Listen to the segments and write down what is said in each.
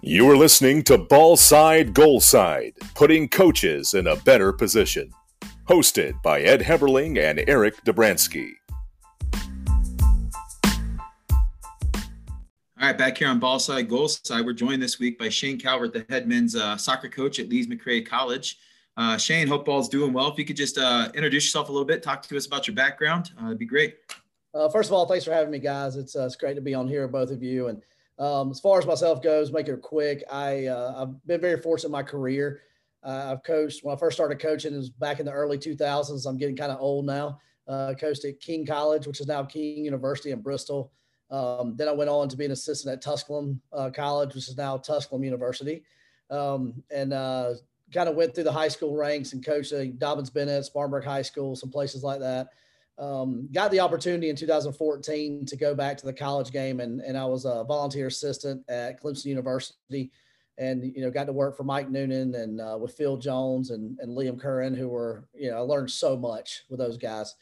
You are listening to Ball Side Goal Side, putting coaches in a better position. Hosted by Ed Heberling and Eric Dobransky. All right, back here on Ball Side Goal Side, we're joined this week by Shane Calvert, the head men's uh, soccer coach at Lees McRae College. Uh, Shane, hope all's doing well. If you could just uh, introduce yourself a little bit, talk to us about your background, uh, it'd be great. Uh, first of all, thanks for having me, guys. It's uh, it's great to be on here, both of you. And um, as far as myself goes, make it quick. I uh, I've been very fortunate in my career. Uh, I've coached when I first started coaching. It was back in the early 2000s. I'm getting kind of old now. Uh, coached at King College, which is now King University in Bristol. Um, then I went on to be an assistant at Tusculum uh, College, which is now Tusculum University, um, and uh, kind of went through the high school ranks and coached at Dobyns Bennett, Spartanburg High School, some places like that um, got the opportunity in 2014 to go back to the college game, and, and I was a volunteer assistant at Clemson University, and you know got to work for Mike Noonan and uh, with Phil Jones and, and Liam Curran, who were you know I learned so much with those guys.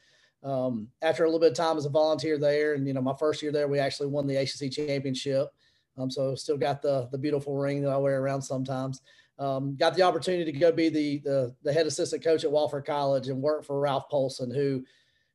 Um, after a little bit of time as a volunteer there, and you know my first year there, we actually won the ACC championship. Um, so still got the the beautiful ring that I wear around sometimes. Um, got the opportunity to go be the, the the head assistant coach at Wofford College and work for Ralph Polson, who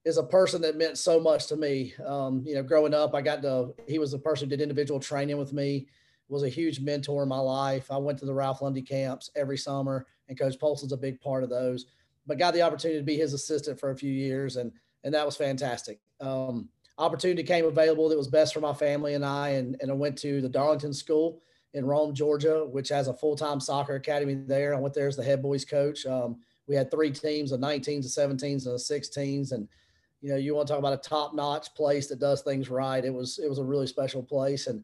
is a person that meant so much to me. Um, you know, growing up, I got to, he was the person who did individual training with me, was a huge mentor in my life. I went to the Ralph Lundy camps every summer, and Coach Polson's a big part of those. But got the opportunity to be his assistant for a few years, and and that was fantastic. Um, opportunity came available that was best for my family and I, and, and I went to the Darlington School in Rome, Georgia, which has a full time soccer academy there. I went there as the head boys coach. Um, we had three teams, a 19s, a 17s, and a 16s, and you know, you want to talk about a top notch place that does things right. It was, it was a really special place and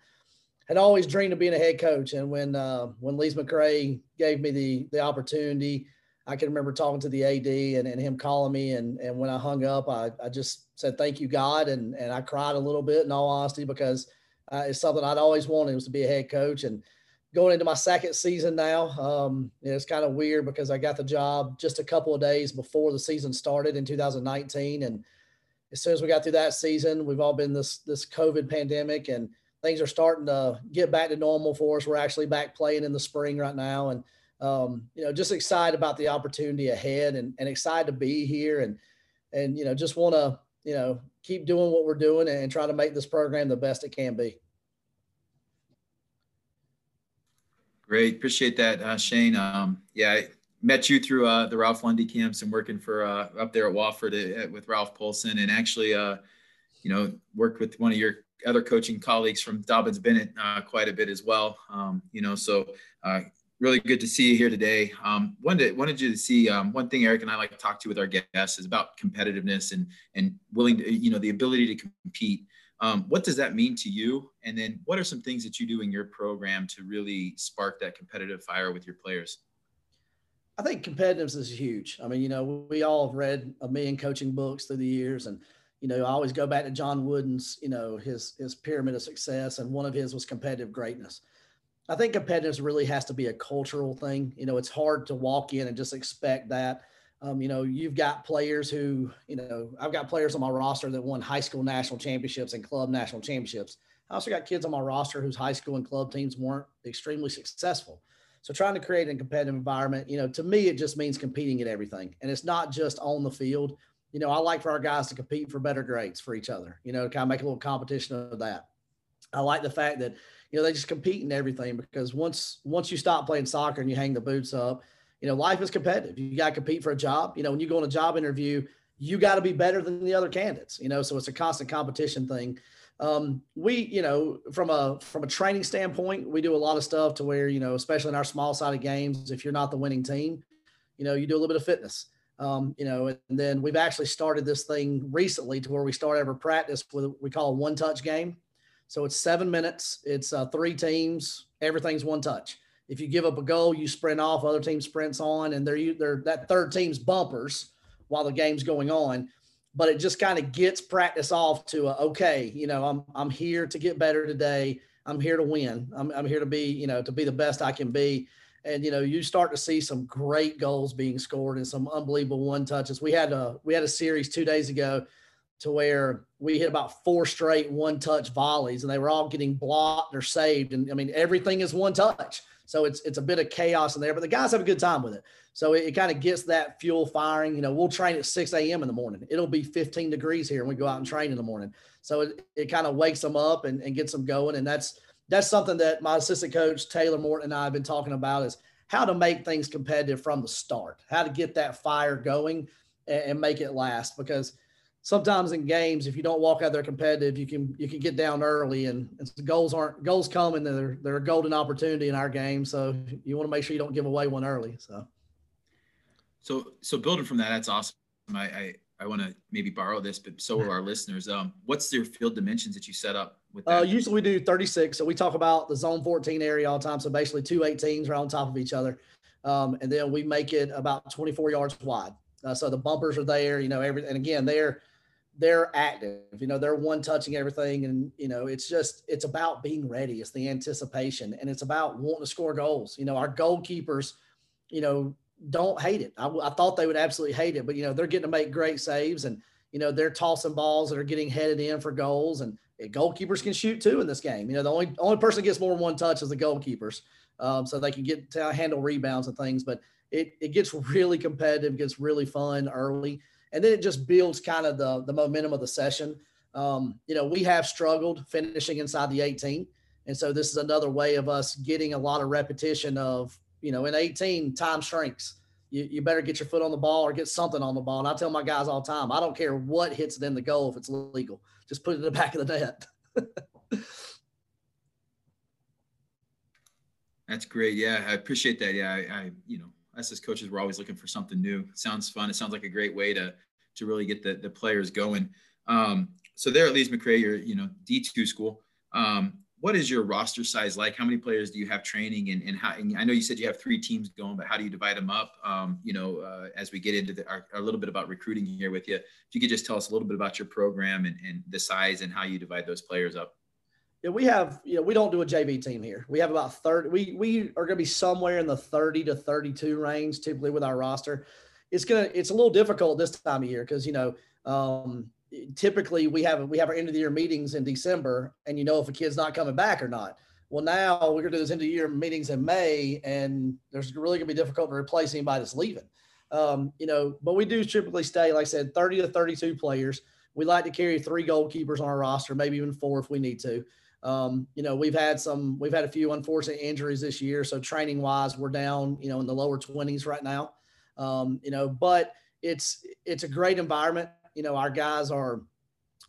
had always dreamed of being a head coach. And when, uh, when Lees McRae gave me the, the opportunity, I can remember talking to the AD and, and him calling me. And, and when I hung up, I, I just said, thank you, God. And, and I cried a little bit in all honesty, because uh, it's something I'd always wanted was to be a head coach. And going into my second season now, um, it's kind of weird because I got the job just a couple of days before the season started in 2019. And, as soon as we got through that season, we've all been this this COVID pandemic, and things are starting to get back to normal for us. We're actually back playing in the spring right now, and um, you know, just excited about the opportunity ahead, and, and excited to be here, and and you know, just want to you know keep doing what we're doing and try to make this program the best it can be. Great, appreciate that, uh, Shane. Um, yeah, met you through uh, the Ralph Lundy camps and working for uh, up there at Wofford uh, with Ralph Polson, and actually, uh, you know, worked with one of your other coaching colleagues from Dobyns Bennett uh, quite a bit as well. Um, you know, so uh, really good to see you here today. Um, wanted wanted you to see um, one thing Eric and I like to talk to with our guests is about competitiveness and and willing to you know the ability to compete. Um, what does that mean to you? And then what are some things that you do in your program to really spark that competitive fire with your players? I think competitiveness is huge. I mean, you know, we all have read a million coaching books through the years, and you know, I always go back to John Wooden's, you know, his his pyramid of success, and one of his was competitive greatness. I think competitiveness really has to be a cultural thing. You know, it's hard to walk in and just expect that. Um, you know, you've got players who, you know, I've got players on my roster that won high school national championships and club national championships. I also got kids on my roster whose high school and club teams weren't extremely successful. So trying to create a competitive environment, you know, to me, it just means competing at everything. And it's not just on the field. You know, I like for our guys to compete for better grades for each other, you know, kind of make a little competition of that. I like the fact that, you know, they just compete in everything because once, once you stop playing soccer and you hang the boots up, you know, life is competitive. You got to compete for a job. You know, when you go on a job interview, you got to be better than the other candidates, you know, so it's a constant competition thing um, we you know from a from a training standpoint we do a lot of stuff to where you know especially in our small sided games if you're not the winning team you know you do a little bit of fitness. Um, you know and then we've actually started this thing recently to where we start every practice with we call a one touch game. So it's seven minutes it's uh, three teams everything's one touch. If you give up a goal you sprint off other team sprints on and they're they're that third team's bumpers while the game's going on but it just kind of gets practice off to a, okay, you know, I'm I'm here to get better today. I'm here to win. I'm I'm here to be, you know, to be the best I can be. And you know, you start to see some great goals being scored and some unbelievable one touches. We had a we had a series two days ago to where we hit about four straight one touch volleys and they were all getting blocked or saved. And I mean, everything is one touch. So it's, it's a bit of chaos in there, but the guys have a good time with it. So it, it kind of gets that fuel firing. You know, we'll train at 6 a.m. in the morning. It'll be 15 degrees here and we go out and train in the morning. So it, it kind of wakes them up and, and gets them going. And that's, that's something that my assistant coach, Taylor Morton and I have been talking about is how to make things competitive from the start, how to get that fire going and, and make it last because – sometimes in games, if you don't walk out there competitive, you can you can get down early, and, and goals aren't goals come, and they're they're a golden opportunity in our game. So you want to make sure you don't give away one early. So, so so building from that, that's awesome. I I, I want to maybe borrow this, but so will our listeners. Um, what's your field dimensions that you set up with that? Uh, usually we do 36. So we talk about the zone 14 area all the time. So basically two 18s are on top of each other. Um, and then we make it about 24 yards wide. Uh, so the bumpers are there, you know, every, and again, they're, they're active. You know, they're one touching everything, and you know, it's just it's about being ready. It's the anticipation, and it's about wanting to score goals. You know, our goalkeepers, you know, don't hate it. I, I thought they would absolutely hate it, but you know, they're getting to make great saves, and you know, they're tossing balls that are getting headed in for goals, and goalkeepers can shoot too in this game. You know, the only only person that gets more than one touch is the goalkeepers, um, so they can get to handle rebounds and things. But it it gets really competitive, gets really fun early and then it just builds kind of the the momentum of the session. Um, you know, we have struggled finishing inside the 18, and so this is another way of us getting a lot of repetition of you know in 18 time shrinks. You, you better get your foot on the ball or get something on the ball. And I tell my guys all the time, I don't care what hits it in the goal if it's legal, just put it in the back of the net. That's great. Yeah, I appreciate that. Yeah, I, I you know us as coaches, we're always looking for something new. Sounds fun. It sounds like a great way to to really get the, the players going. Um, so there at McRae, you're you know D2 school. Um, what is your roster size like? How many players do you have training and, and how, and I know you said you have three teams going, but how do you divide them up? Um, you know, uh, as we get into our, a little bit about recruiting here with you, if you could just tell us a little bit about your program and, and the size and how you divide those players up. Yeah, we have, you know, we don't do a JV team here. We have about 30, we, we are going to be somewhere in the 30 to 32 range typically with our roster. It's going to, it's a little difficult this time of year because, you know, um, typically we have, we have our end of the year meetings in December and you know if a kid's not coming back or not. Well, now we're to do those end of year meetings in May and there's really to be difficult to replace anybody that's leaving. Um, you know, but we do typically stay, like I said, 30 to 32 players. We like to carry three goalkeepers on our roster, maybe even four if we need to. Um, you know, we've had some, we've had a few unfortunate injuries this year. So training wise, we're down, you know, in the lower 20s right now. Um, you know, but it's it's a great environment. You know, our guys are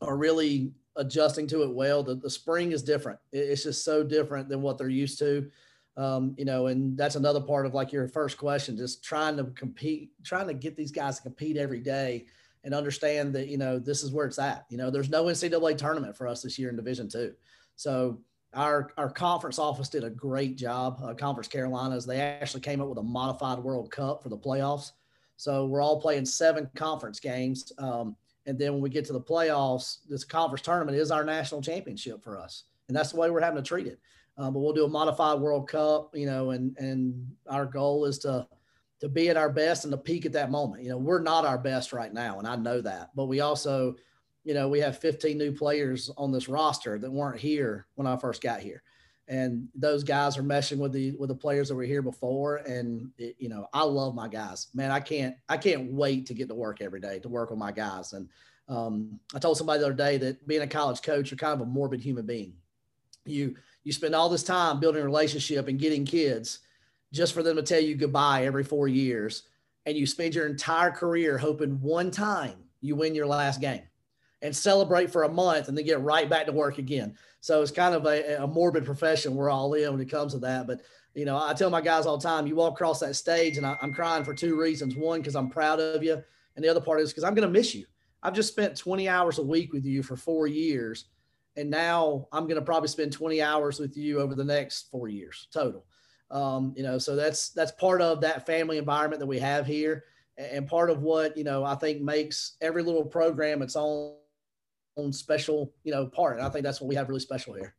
are really adjusting to it well. The, the spring is different. It's just so different than what they're used to. Um, you know, and that's another part of like your first question, just trying to compete, trying to get these guys to compete every day and understand that, you know, this is where it's at. You know, there's no NCAA tournament for us this year in Division two. So our our conference office did a great job. Uh, conference Carolinas they actually came up with a modified World Cup for the playoffs. So we're all playing seven conference games, um, and then when we get to the playoffs, this conference tournament is our national championship for us, and that's the way we're having to treat it. Um, but we'll do a modified World Cup, you know, and and our goal is to to be at our best and to peak at that moment. You know, we're not our best right now, and I know that, but we also you know, we have 15 new players on this roster that weren't here when I first got here. And those guys are meshing with the with the players that were here before. And it, you know, I love my guys. Man, I can't I can't wait to get to work every day to work with my guys. And um, I told somebody the other day that being a college coach, you're kind of a morbid human being. You you spend all this time building a relationship and getting kids just for them to tell you goodbye every four years, and you spend your entire career hoping one time you win your last game and celebrate for a month and then get right back to work again. So it's kind of a, a, morbid profession we're all in when it comes to that. But, you know, I tell my guys all the time, you walk across that stage and I, am crying for two reasons. One, because I'm proud of you. And the other part is because I'm going to miss you. I've just spent 20 hours a week with you for four years. And now I'm going to probably spend 20 hours with you over the next four years total. Um, you know, so that's, that's part of that family environment that we have here. And part of what, you know, I think makes every little program its own own special, you know, part. And I think that's what we have really special here.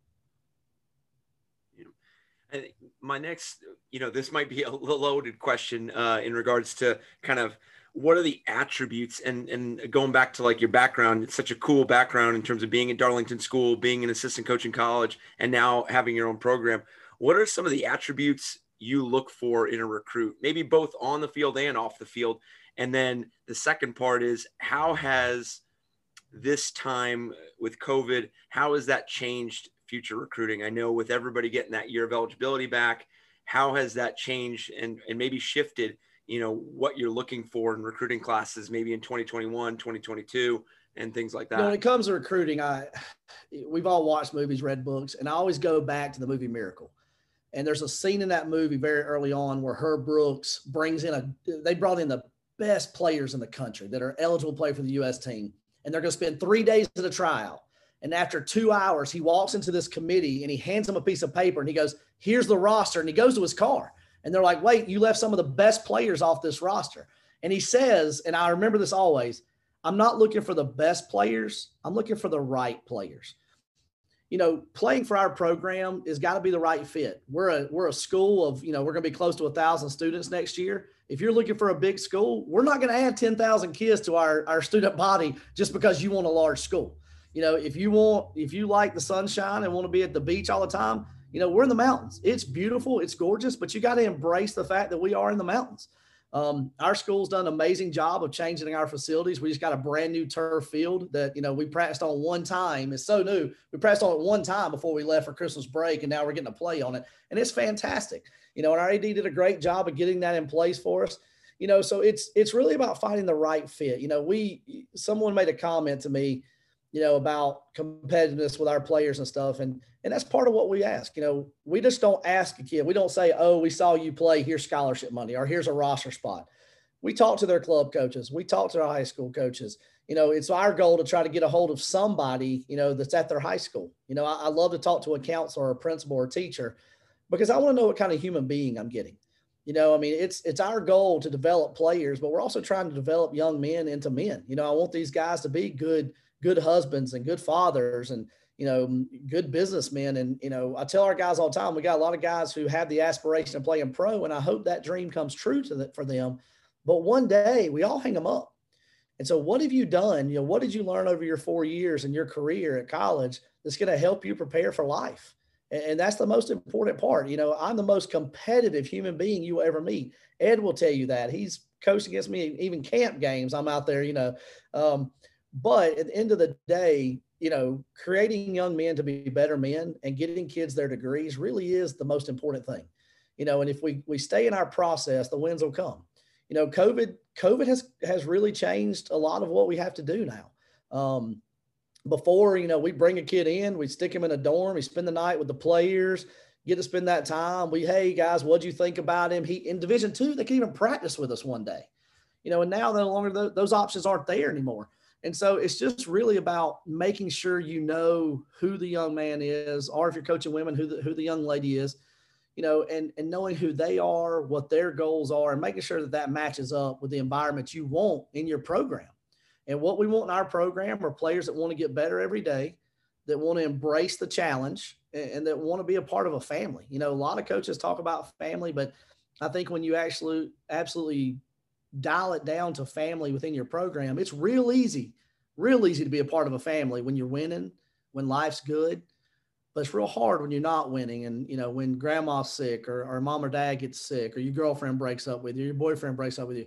And my next, you know, this might be a loaded question uh, in regards to kind of what are the attributes and and going back to like your background it's such a cool background in terms of being at darlington school being an assistant coach in college and now having your own program what are some of the attributes you look for in a recruit maybe both on the field and off the field and then the second part is how has this time with covid how has that changed future recruiting? I know with everybody getting that year of eligibility back how has that changed and, and maybe shifted you know what you're looking for in recruiting classes maybe in 2021 2022 and things like that? You know, when it comes to recruiting i we've all watched movies read books and i always go back to the movie miracle. And there's a scene in that movie very early on where herb brooks brings in a they brought in the best players in the country that are eligible to play for the us team and they're going to spend three days at a trial and after two hours he walks into this committee and he hands them a piece of paper and he goes here's the roster and he goes to his car and they're like, wait, you left some of the best players off this roster. And he says, and I remember this always, I'm not looking for the best players. I'm looking for the right players. You know, playing for our program has got to be the right fit. We're a we're a school of, you know, we're going to be close to a thousand students next year. If you're looking for a big school, we're not going to add 10,000 kids to our, our student body just because you want a large school. You know, if you want, if you like the sunshine and want to be at the beach all the time, you know, we're in the mountains. It's beautiful, it's gorgeous, but you got to embrace the fact that we are in the mountains. Um, our school's done an amazing job of changing our facilities. We just got a brand new turf field that you know we practiced on one time. It's so new. We practiced on it one time before we left for Christmas break, and now we're getting to play on it, and it's fantastic. You know, and our AD did a great job of getting that in place for us. You know, so it's it's really about finding the right fit. You know, we someone made a comment to me you know, about competitiveness with our players and stuff. And and that's part of what we ask. You know, we just don't ask a kid. We don't say, "Oh, we saw you play. Here's scholarship money, or here's a roster spot." We talk to their club coaches. We talk to our high school coaches. You know, it's our goal to try to get a hold of somebody, you know, that's at their high school. You know, I, I love to talk to a counselor, or a principal, or a teacher, because I want to know what kind of human being I'm getting. You know, I mean, it's it's our goal to develop players, but we're also trying to develop young men into men. You know, I want these guys to be good good husbands and good fathers and you know good businessmen. And you know i tell our guys all the time we got a lot of guys who have the aspiration of playing pro and i hope that dream comes true to that for them. But one day we all hang them up. And so what have you done? You know what did you learn over your four years in your career at college that's going to help you prepare for life and, that's the most important part you know i'm the most competitive human being you will ever meet ed will tell you that he's coached against me even camp games i'm out there you know um, but at the end of the day, you know, creating young men to be better men and getting kids their degrees really is the most important thing. You know, and if we we stay in our process, the wins will come. You know, COVID COVID has has really changed a lot of what we have to do now. Um, before, you know, we bring a kid in, we stick him in a dorm, he spend the night with the players, get to spend that time. We, hey guys, what'd you think about him? He in Division two, they can even practice with us one day. You know, and now no longer those options aren't there anymore. And so it's just really about making sure you know who the young man is, or if you're coaching women, who the, who the young lady is, you know, and, and knowing who they are, what their goals are, and making sure that that matches up with the environment you want in your program. And what we want in our program are players that want to get better every day, that want to embrace the challenge, and, and that want to be a part of a family. You know, a lot of coaches talk about family, but I think when you actually absolutely dial it down to family within your program, it's real easy, real easy to be a part of a family when you're winning, when life's good. But it's real hard when you're not winning. And, you know, when grandma's sick or, or mom or dad gets sick or your girlfriend breaks up with you, your boyfriend breaks up with you.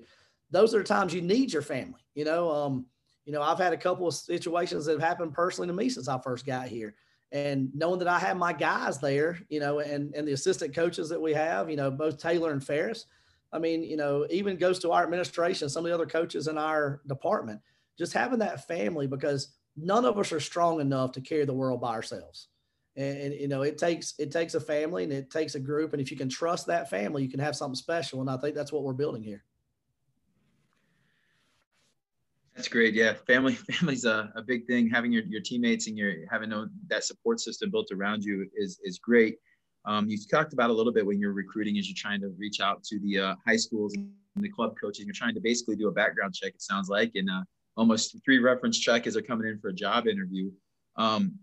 Those are the times you need your family. You know, um, you know, I've had a couple of situations that have happened personally to me since I first got here. And knowing that I have my guys there, you know, and and the assistant coaches that we have, you know, both Taylor and Ferris, I mean, you know, even goes to our administration, some of the other coaches in our department, just having that family because none of us are strong enough to carry the world by ourselves. And, and, you know, it takes it takes a family and it takes a group. And if you can trust that family, you can have something special. And I think that's what we're building here. That's great. Yeah, family family's a, a big thing. Having your, your teammates and your having that support system built around you is is great. Um, you talked about a little bit when you're recruiting as you're trying to reach out to the uh, high schools and the club coaches. You're trying to basically do a background check. It sounds like, and uh, almost three reference check as they're coming in for a job interview. Um,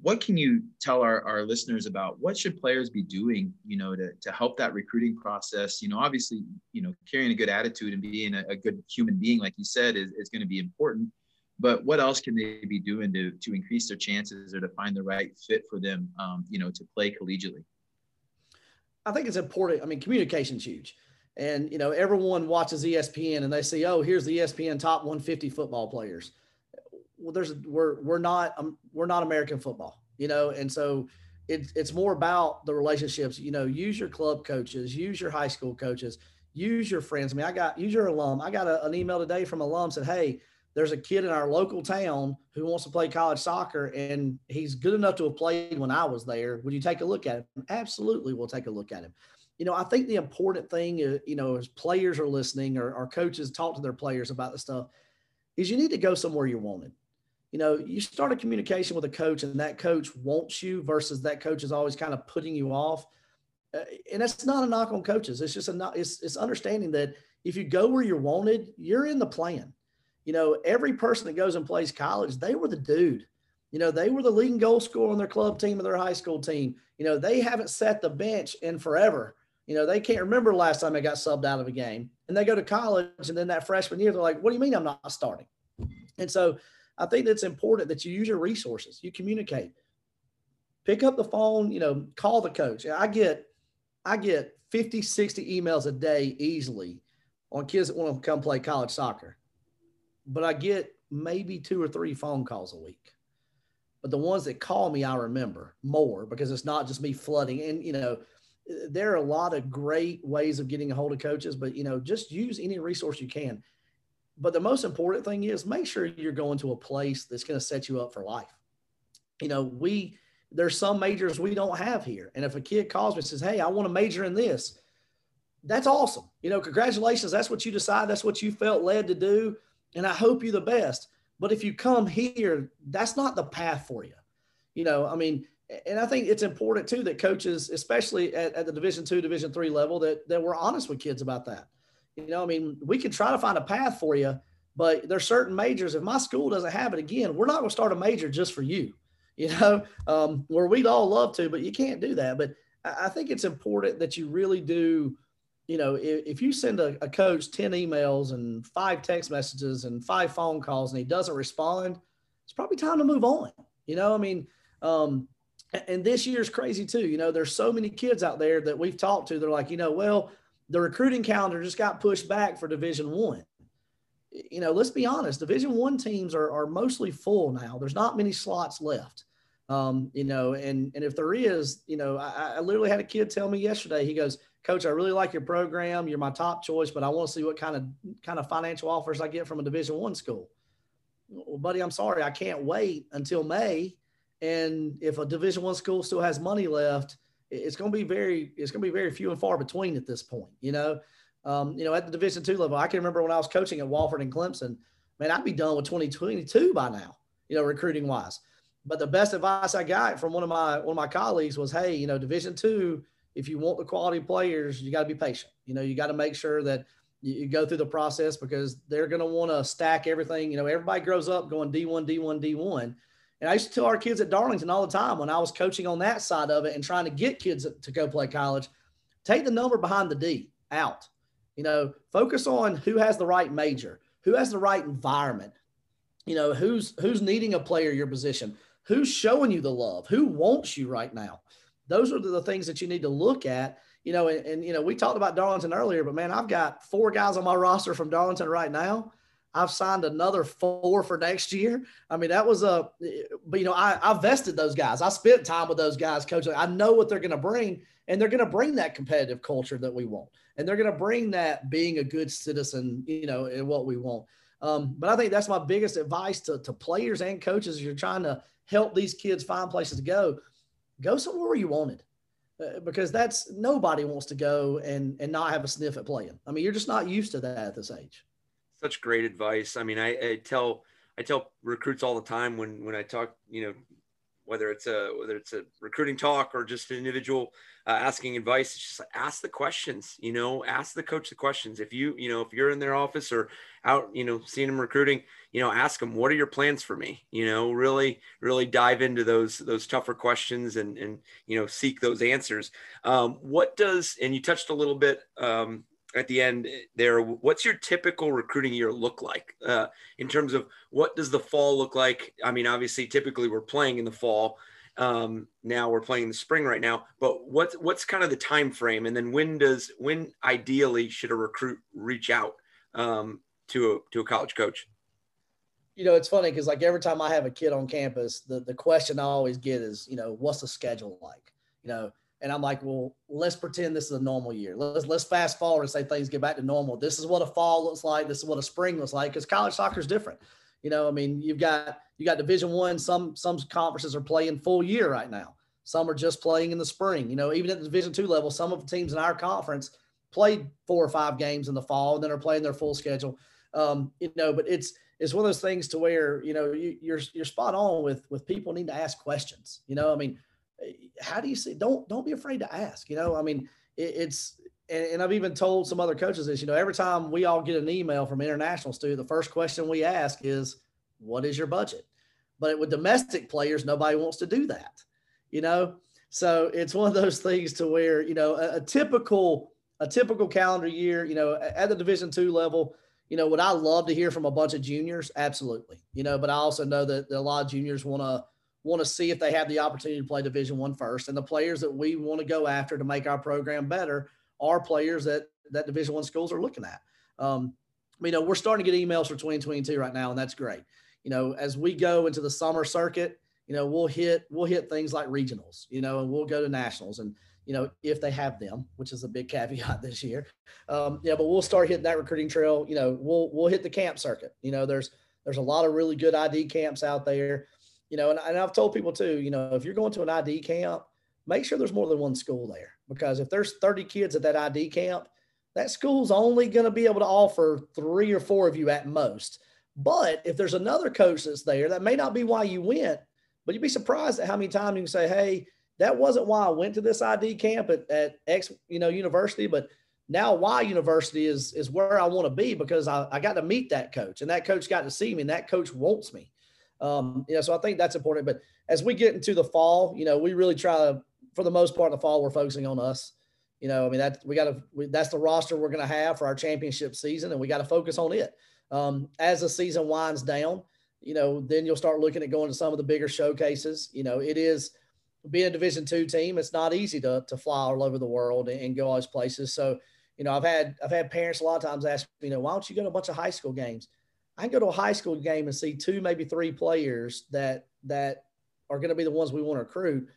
what can you tell our, our listeners about what should players be doing you know to, to help that recruiting process? You know obviously you know carrying a good attitude and being a, a good human being like you said is, is going to be important. But what else can they be doing to to increase their chances or to find the right fit for them um, you know to play collegiately? I think it's important i mean communication's huge. And you know everyone watches espn and they see oh here's the espn top 150 football players well, there's we're we're not um, we're not American football, you know, and so it, it's more about the relationships. You know, use your club coaches, use your high school coaches, use your friends. I mean, I got use your alum. I got a, an email today from alum said, "Hey, there's a kid in our local town who wants to play college soccer, and he's good enough to have played when I was there. Would you take a look at him? Absolutely, we'll take a look at him." You know, I think the important thing, you know, as players are listening or, or coaches talk to their players about the stuff, is you need to go somewhere you're wanted you know, you start a communication with a coach and that coach wants you versus that coach is always kind of putting you off. Uh, and that's not a knock on coaches. It's just a not, it's, it's understanding that if you go where you're wanted, you're in the plan. You know, every person that goes and plays college, they were the dude. You know, they were the leading goal scorer on their club team or their high school team. You know, they haven't set the bench in forever. You know, they can't remember last time they got subbed out of a game. And they go to college and then that freshman year, they're like, what do you mean I'm not starting? And so I think it's important that you use your resources, you communicate. Pick up the phone, you know, call the coach. I get I get 50, 60 emails a day easily on kids that want to come play college soccer. But I get maybe two or three phone calls a week. But the ones that call me, I remember more because it's not just me flooding. And, you know, there are a lot of great ways of getting a hold of coaches, but, you know, just use any resource you can. But the most important thing is make sure you're going to a place that's going to set you up for life. You know, we there's some majors we don't have here. And if a kid calls me and says, Hey, I want to major in this, that's awesome. You know, congratulations. That's what you decide. That's what you felt led to do. And I hope you the best. But if you come here, that's not the path for you. You know, I mean, and I think it's important too that coaches, especially at, at the division two, division three level, that, that we're honest with kids about that. You know, I mean, we can try to find a path for you, but there's certain majors. If my school doesn't have it again, we're not going to start a major just for you. You know, um, where we'd all love to, but you can't do that. But I think it's important that you really do. You know, if, if you send a, a coach 10 emails and five text messages and five phone calls and he doesn't respond, it's probably time to move on. You know, I mean, um, and this year's crazy too. You know, there's so many kids out there that we've talked to. They're like, you know, well, the recruiting calendar just got pushed back for division one. You know let's be honest division one teams are, are mostly full now. There's not many slots left. Um, you know and and if there is you know I, I literally had a kid tell me yesterday he goes coach i really like your program. You're my top choice but i want to see what kind of kind of financial offers i get from a division one school. Well buddy i'm sorry. I can't wait until may. And if a division one school still has money left it's going to be very it's going to be very few and far between at this point you know? Um, you know at the division two level i can remember when i was coaching at Wofford and clemson man i'd be done with 2022 by now you know recruiting wise. But the best advice i got from one of my one of my colleagues was hey you know division two if you want the quality players you got to be patient. You know you got to make sure that you, you go through the process because they're going to want to stack everything. You know everybody grows up going d1 d1 d1 and I used to tell our kids at Darlington all the time when I was coaching on that side of it and trying to get kids to go play college, take the number behind the D out. You know, focus on who has the right major, who has the right environment. You know, who's who's needing a player your position, who's showing you the love, who wants you right now. Those are the things that you need to look at. You know, and, and you know, we talked about Darlington earlier, but man, I've got four guys on my roster from Darlington right now I've signed another four for next year. I mean, that was a, but you know, I, I vested those guys. I spent time with those guys, coach. I know what they're going to bring, and they're going to bring that competitive culture that we want, and they're going to bring that being a good citizen, you know, in what we want. Um, but I think that's my biggest advice to, to players and coaches. You're trying to help these kids find places to go, go somewhere where you wanted. Uh, because that's nobody wants to go and and not have a sniff at playing. I mean, you're just not used to that at this age such great advice. I mean, I, I, tell I tell recruits all the time when when I talk, you know, whether it's a whether it's a recruiting talk or just an individual uh, asking advice, it's just ask the questions. You know, ask the coach the questions. If you you know if you're in their office or out, you know, seeing them recruiting, you know, ask them, what are your plans for me? You know, really, really dive into those, those tougher questions and, and, you know, seek those answers. Um, what does, and you touched a little bit, um, at the end there what's your typical recruiting year look like? Uh, in terms of what does the fall look like? I mean obviously typically we're playing in the fall. Um, now we're playing in the spring right now but what's what's kind of the time frame? And then when does when ideally should a recruit reach out um, to a to a college coach? You know it's funny because like every time i have a kid on campus the, the question i always get is you know what's the schedule like? You know and i'm like well let's pretend this is a normal year let's let's fast forward and say things get back to normal this is what a fall looks like this is what a spring looks like because college soccer is different you know, I mean, you've got you got Division One. Some some conferences are playing full year right now. Some are just playing in the spring. You know, even at the Division Two level, some of the teams in our conference played four or five games in the fall and then are playing their full schedule. Um, you know, but it's it's one of those things to where you know you, you're you're spot on with with people need to ask questions. You know, I mean, how do you see? Don't don't be afraid to ask. You know, I mean, it, it's and, and, I've even told some other coaches this, you know, every time we all get an email from international student, the first question we ask is, what is your budget? But with domestic players, nobody wants to do that, you know? So it's one of those things to where, you know, a, a typical, a typical calendar year, you know, at the division two level, you know, would I love to hear from a bunch of juniors? Absolutely. You know, but I also know that, that a lot of juniors want to, want to see if they have the opportunity to play division one first and the players that we want to go after to make our program better are players that that Division One schools are looking at. Um, you know, we're starting to get emails for 2022 right now, and that's great. You know, as we go into the summer circuit, you know, we'll hit we'll hit things like regionals, you know, and we'll go to nationals, and you know, if they have them, which is a big caveat this year. Um, yeah, but we'll start hitting that recruiting trail. You know, we'll we'll hit the camp circuit. You know, there's there's a lot of really good ID camps out there. You know, and, and I've told people too, you know, if you're going to an ID camp, make sure there's more than one school there because if there's 30 kids at that ID camp, that school's only going to be able to offer three or four of you at most. But if there's another coach that's there, that may not be why you went, but you'd be surprised at how many times you can say, "Hey, that wasn't why I went to this ID camp at, at X, you know, university, but now Y University is is where I want to be because I, I got to meet that coach and that coach got to see me and that coach wants me. Um, you know, so I think that's important. But as we get into the fall, you know, we really try to for the most part in the fall, we're focusing on us. You know, I mean, that we got to, that's the roster we're going to have for our championship season, and we got to focus on it. Um, as the season winds down, you know, then you'll start looking at going to some of the bigger showcases. You know, it is being a Division two team. It's not easy to to fly all over the world and, and go all these places. So, you know, I've had I've had parents a lot of times ask, me, you know, why don't you go to a bunch of high school games? I can go to a high school game and see two, maybe three players that that are going to be the ones we want to recruit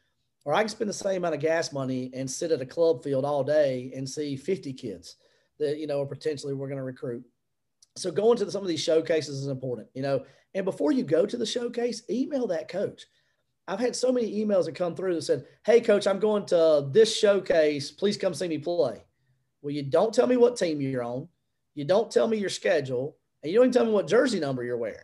or I can spend the same amount of gas money and sit at a club field all day and see 50 kids that, you know, potentially we're going to recruit. So going to some of these showcases is important, you know, and before you go to the showcase, email that coach. I've had so many emails that come through that said, Hey coach, I'm going to this showcase. Please come see me play. Well, you don't tell me what team you're on. You don't tell me your schedule and you don't even tell me what jersey number you're wearing.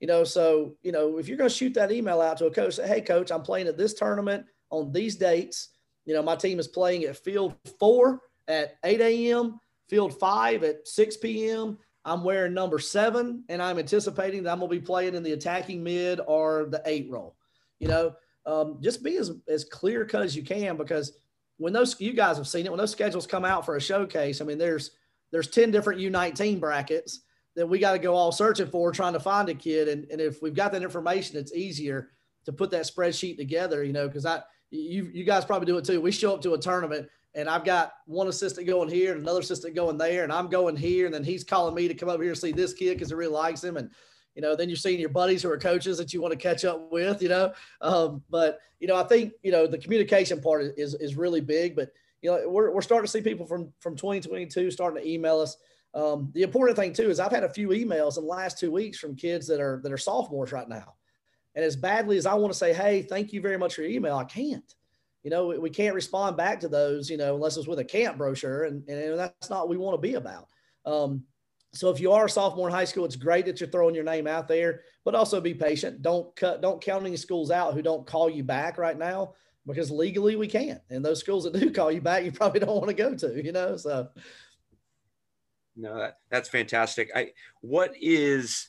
You know, so, you know, if you're going to shoot that email out to a coach, say, Hey coach, I'm playing at this tournament on these dates. You know, my team is playing at field four at 8 a.m., field five at 6 p.m. I'm wearing number seven, and I'm anticipating that I'm going to be playing in the attacking mid or the eight role. You know, um, just be as, as clear cut as you can because when those you guys have seen it, when those schedules come out for a showcase, I mean, there's there's 10 different U19 brackets that we got to go all searching for, trying to find a kid. And, and if we've got that information, it's easier to put that spreadsheet together, you know, because I you you guys probably do it too. We show up to a tournament and I've got one assistant going here and another assistant going there, and I'm going here, and then he's calling me to come over here and see this kid because he really likes him, and you know, then you're seeing your buddies who are coaches that you want to catch up with, you know. Um, but you know, I think you know the communication part is is really big, but you know, we're we're starting to see people from from 2022 starting to email us. Um, the important thing too is I've had a few emails in the last two weeks from kids that are that are sophomores right now and as badly as I want to say, hey, thank you very much for your email, I can't. You know, we, can't respond back to those, you know, unless it's with a camp brochure. And, and that's not what we want to be about. Um, so if you are a sophomore in high school, it's great that you're throwing your name out there, but also be patient. Don't cut, don't count any schools out who don't call you back right now because legally we can't. And those schools that do call you back, you probably don't want to go to, you know? So. No, that, that's fantastic. I, what is,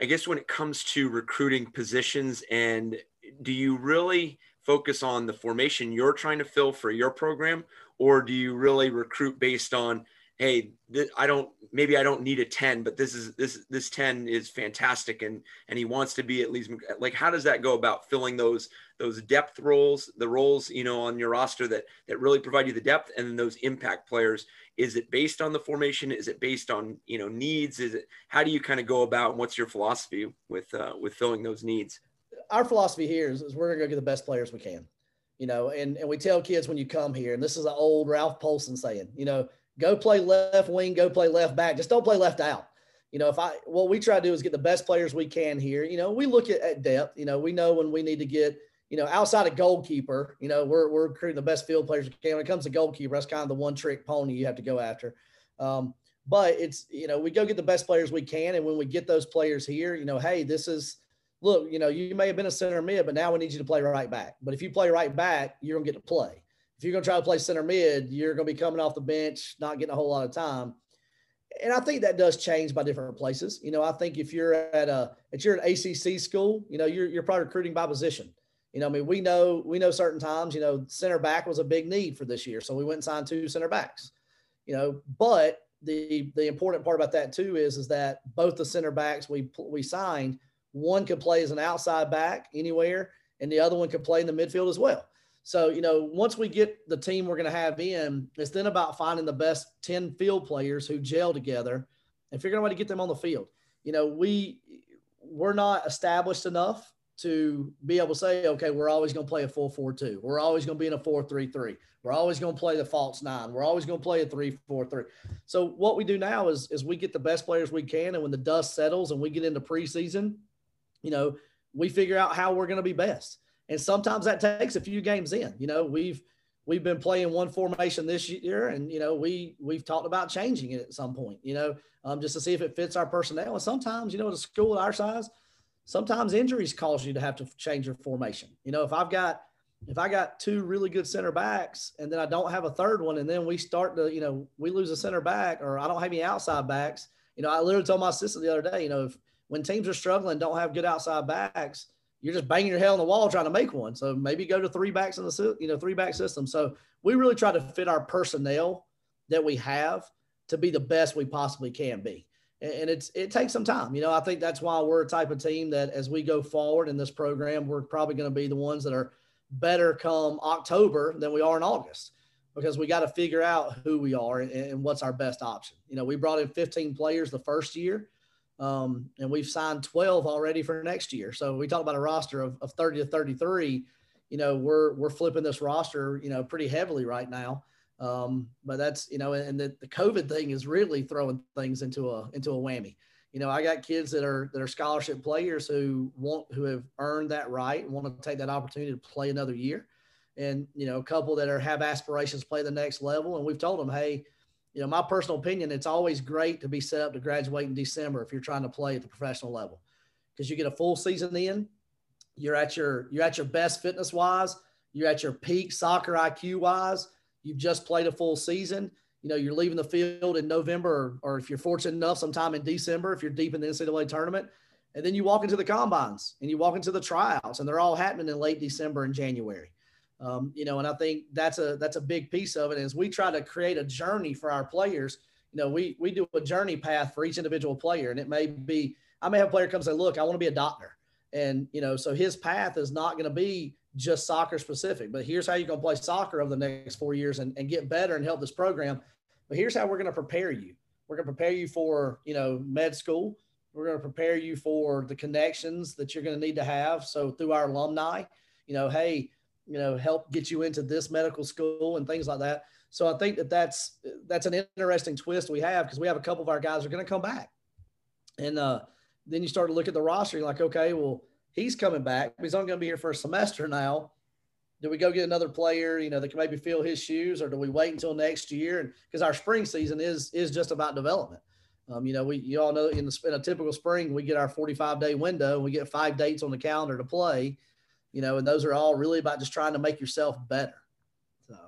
I guess when it comes to recruiting positions, and do you really focus on the formation you're trying to fill for your program, or do you really recruit based on, hey, th- I don't maybe I don't need a ten, but this is this this ten is fantastic, and and he wants to be at least like how does that go about filling those those depth roles, the roles you know on your roster that that really provide you the depth, and then those impact players? Is it based on the formation? Is it based on you know needs? Is it how do you kind of go about and what's your philosophy with uh, with filling those needs? Our philosophy here is, is we're going to go get the best players we can you know and, and we tell kids when you come here and this is an old ralph polson saying you know go play left wing go play left back just don't play left out you know if i what we try to do is get the best players we can here you know we look at, at depth you know we know when we need to get you know, outside of goalkeeper, you know, we're, we're recruiting the best field players we can. When it comes to goalkeeper, that's kind of the one trick pony you have to go after. Um, but it's, you know, we go get the best players we can. And when we get those players here, you know, hey, this is, look, you know, you may have been a center mid, but now we need you to play right back. But if you play right back, you're going to get to play. If you're going to try to play center mid, you're going to be coming off the bench, not getting a whole lot of time. And I think that does change by different places. You know, I think if you're at a, if you're an ACC school, you know, you're, you're probably recruiting by position. You know, I mean, we know we know certain times, you know, center back was a big need for this year, so we went and signed two center backs. You know, but the the important part about that too is is that both the center backs we we signed, one could play as an outside back anywhere, and the other one could play in the midfield as well. So, you know, once we get the team we're going to have in, it's then about finding the best 10 field players who gel together and figuring out how to get them on the field. You know, we we're not established enough to be able to say, okay, we're always going to play a 4 4 2. We're always going to be in a 4 3 3. We're always going to play the false nine. We're always going to play a 3 4 3. So, what we do now is, is we get the best players we can. And when the dust settles and we get into preseason, you know, we figure out how we're going to be best. And sometimes that takes a few games in. You know, we've, we've been playing one formation this year and you know we we've talked about changing it at some point you know um, just to see if it fits our personnel and sometimes you know at a school our size sometimes injuries cause you to have to change your formation. You know, if I've got if I got two really good center backs and then I don't have a third one, and then we start to, you know, we lose a center back or I don't have any outside backs. You know, I literally told my assistant the other day, you know, if when teams are struggling, don't have good outside backs, you're just banging your head on the wall trying to make one. So maybe go to three backs in the you know three back system. So we really try to fit our personnel that we have to be the best we possibly can be and it's it takes some time. You know, I think that's why we're a type of team that as we go forward in this program, we're probably going to be the ones that are better come October than we are in August because we got to figure out who we are and, and, what's our best option. You know, we brought in 15 players the first year, um, and we've signed 12 already for next year. So we talk about a roster of, of 30 to 33. You know, we're we're flipping this roster, you know, pretty heavily right now. Um, but that's you know, and the, the COVID thing is really throwing things into a into a whammy. You know, I got kids that are that are scholarship players who want who have earned that right and want to take that opportunity to play another year. And you know, a couple that are have aspirations to play the next level. And we've told them, hey, you know, my personal opinion, it's always great to be set up to graduate in December if you're trying to play at the professional level, because you get a full season in. You're at your you're at your best fitness wise. You're at your peak soccer IQ wise you've just played a full season. You know, you're leaving the field in November, or, or if you're fortunate enough, sometime in December, if you're deep in the NCAA tournament. And then you walk into the combines and you walk into the tryouts, and they're all happening in late December and January. Um, you know, and I think that's a that's a big piece of it. Is we try to create a journey for our players, you know, we we do a journey path for each individual player, and it may be I may have a player come say, "Look, I want to be a doctor," and you know, so his path is not going to be just soccer specific. But here's how you're going to play soccer over the next four years and, and get better and help this program. But here's how we're going to prepare you. We're going to prepare you for, you know, med school. We're going to prepare you for the connections that you're going to need to have. So through our alumni, you know, hey, you know, help get you into this medical school and things like that. So I think that that's that's an interesting twist we have because we have a couple of our guys are going to come back, and uh, then you start to look at the roster. You're like, okay, well, he's coming back. He's only going to be here for a semester now. Do we go get another player, you know, that can maybe fill his shoes, or do we wait until next year? And because our spring season is is just about development. Um, you know, we you all know in, the, in a typical spring we get our 45 day window and we get five dates on the calendar to play. You know, and those are all really about just trying to make yourself better. So,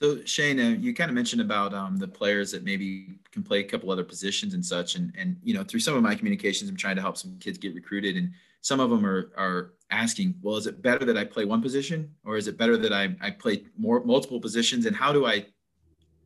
So Shane, uh, you kind of mentioned about um, the players that maybe can play a couple other positions and such, and and you know through some of my communications, I'm trying to help some kids get recruited, and some of them are are asking, well, is it better that I play one position, or is it better that I I play more multiple positions, and how do I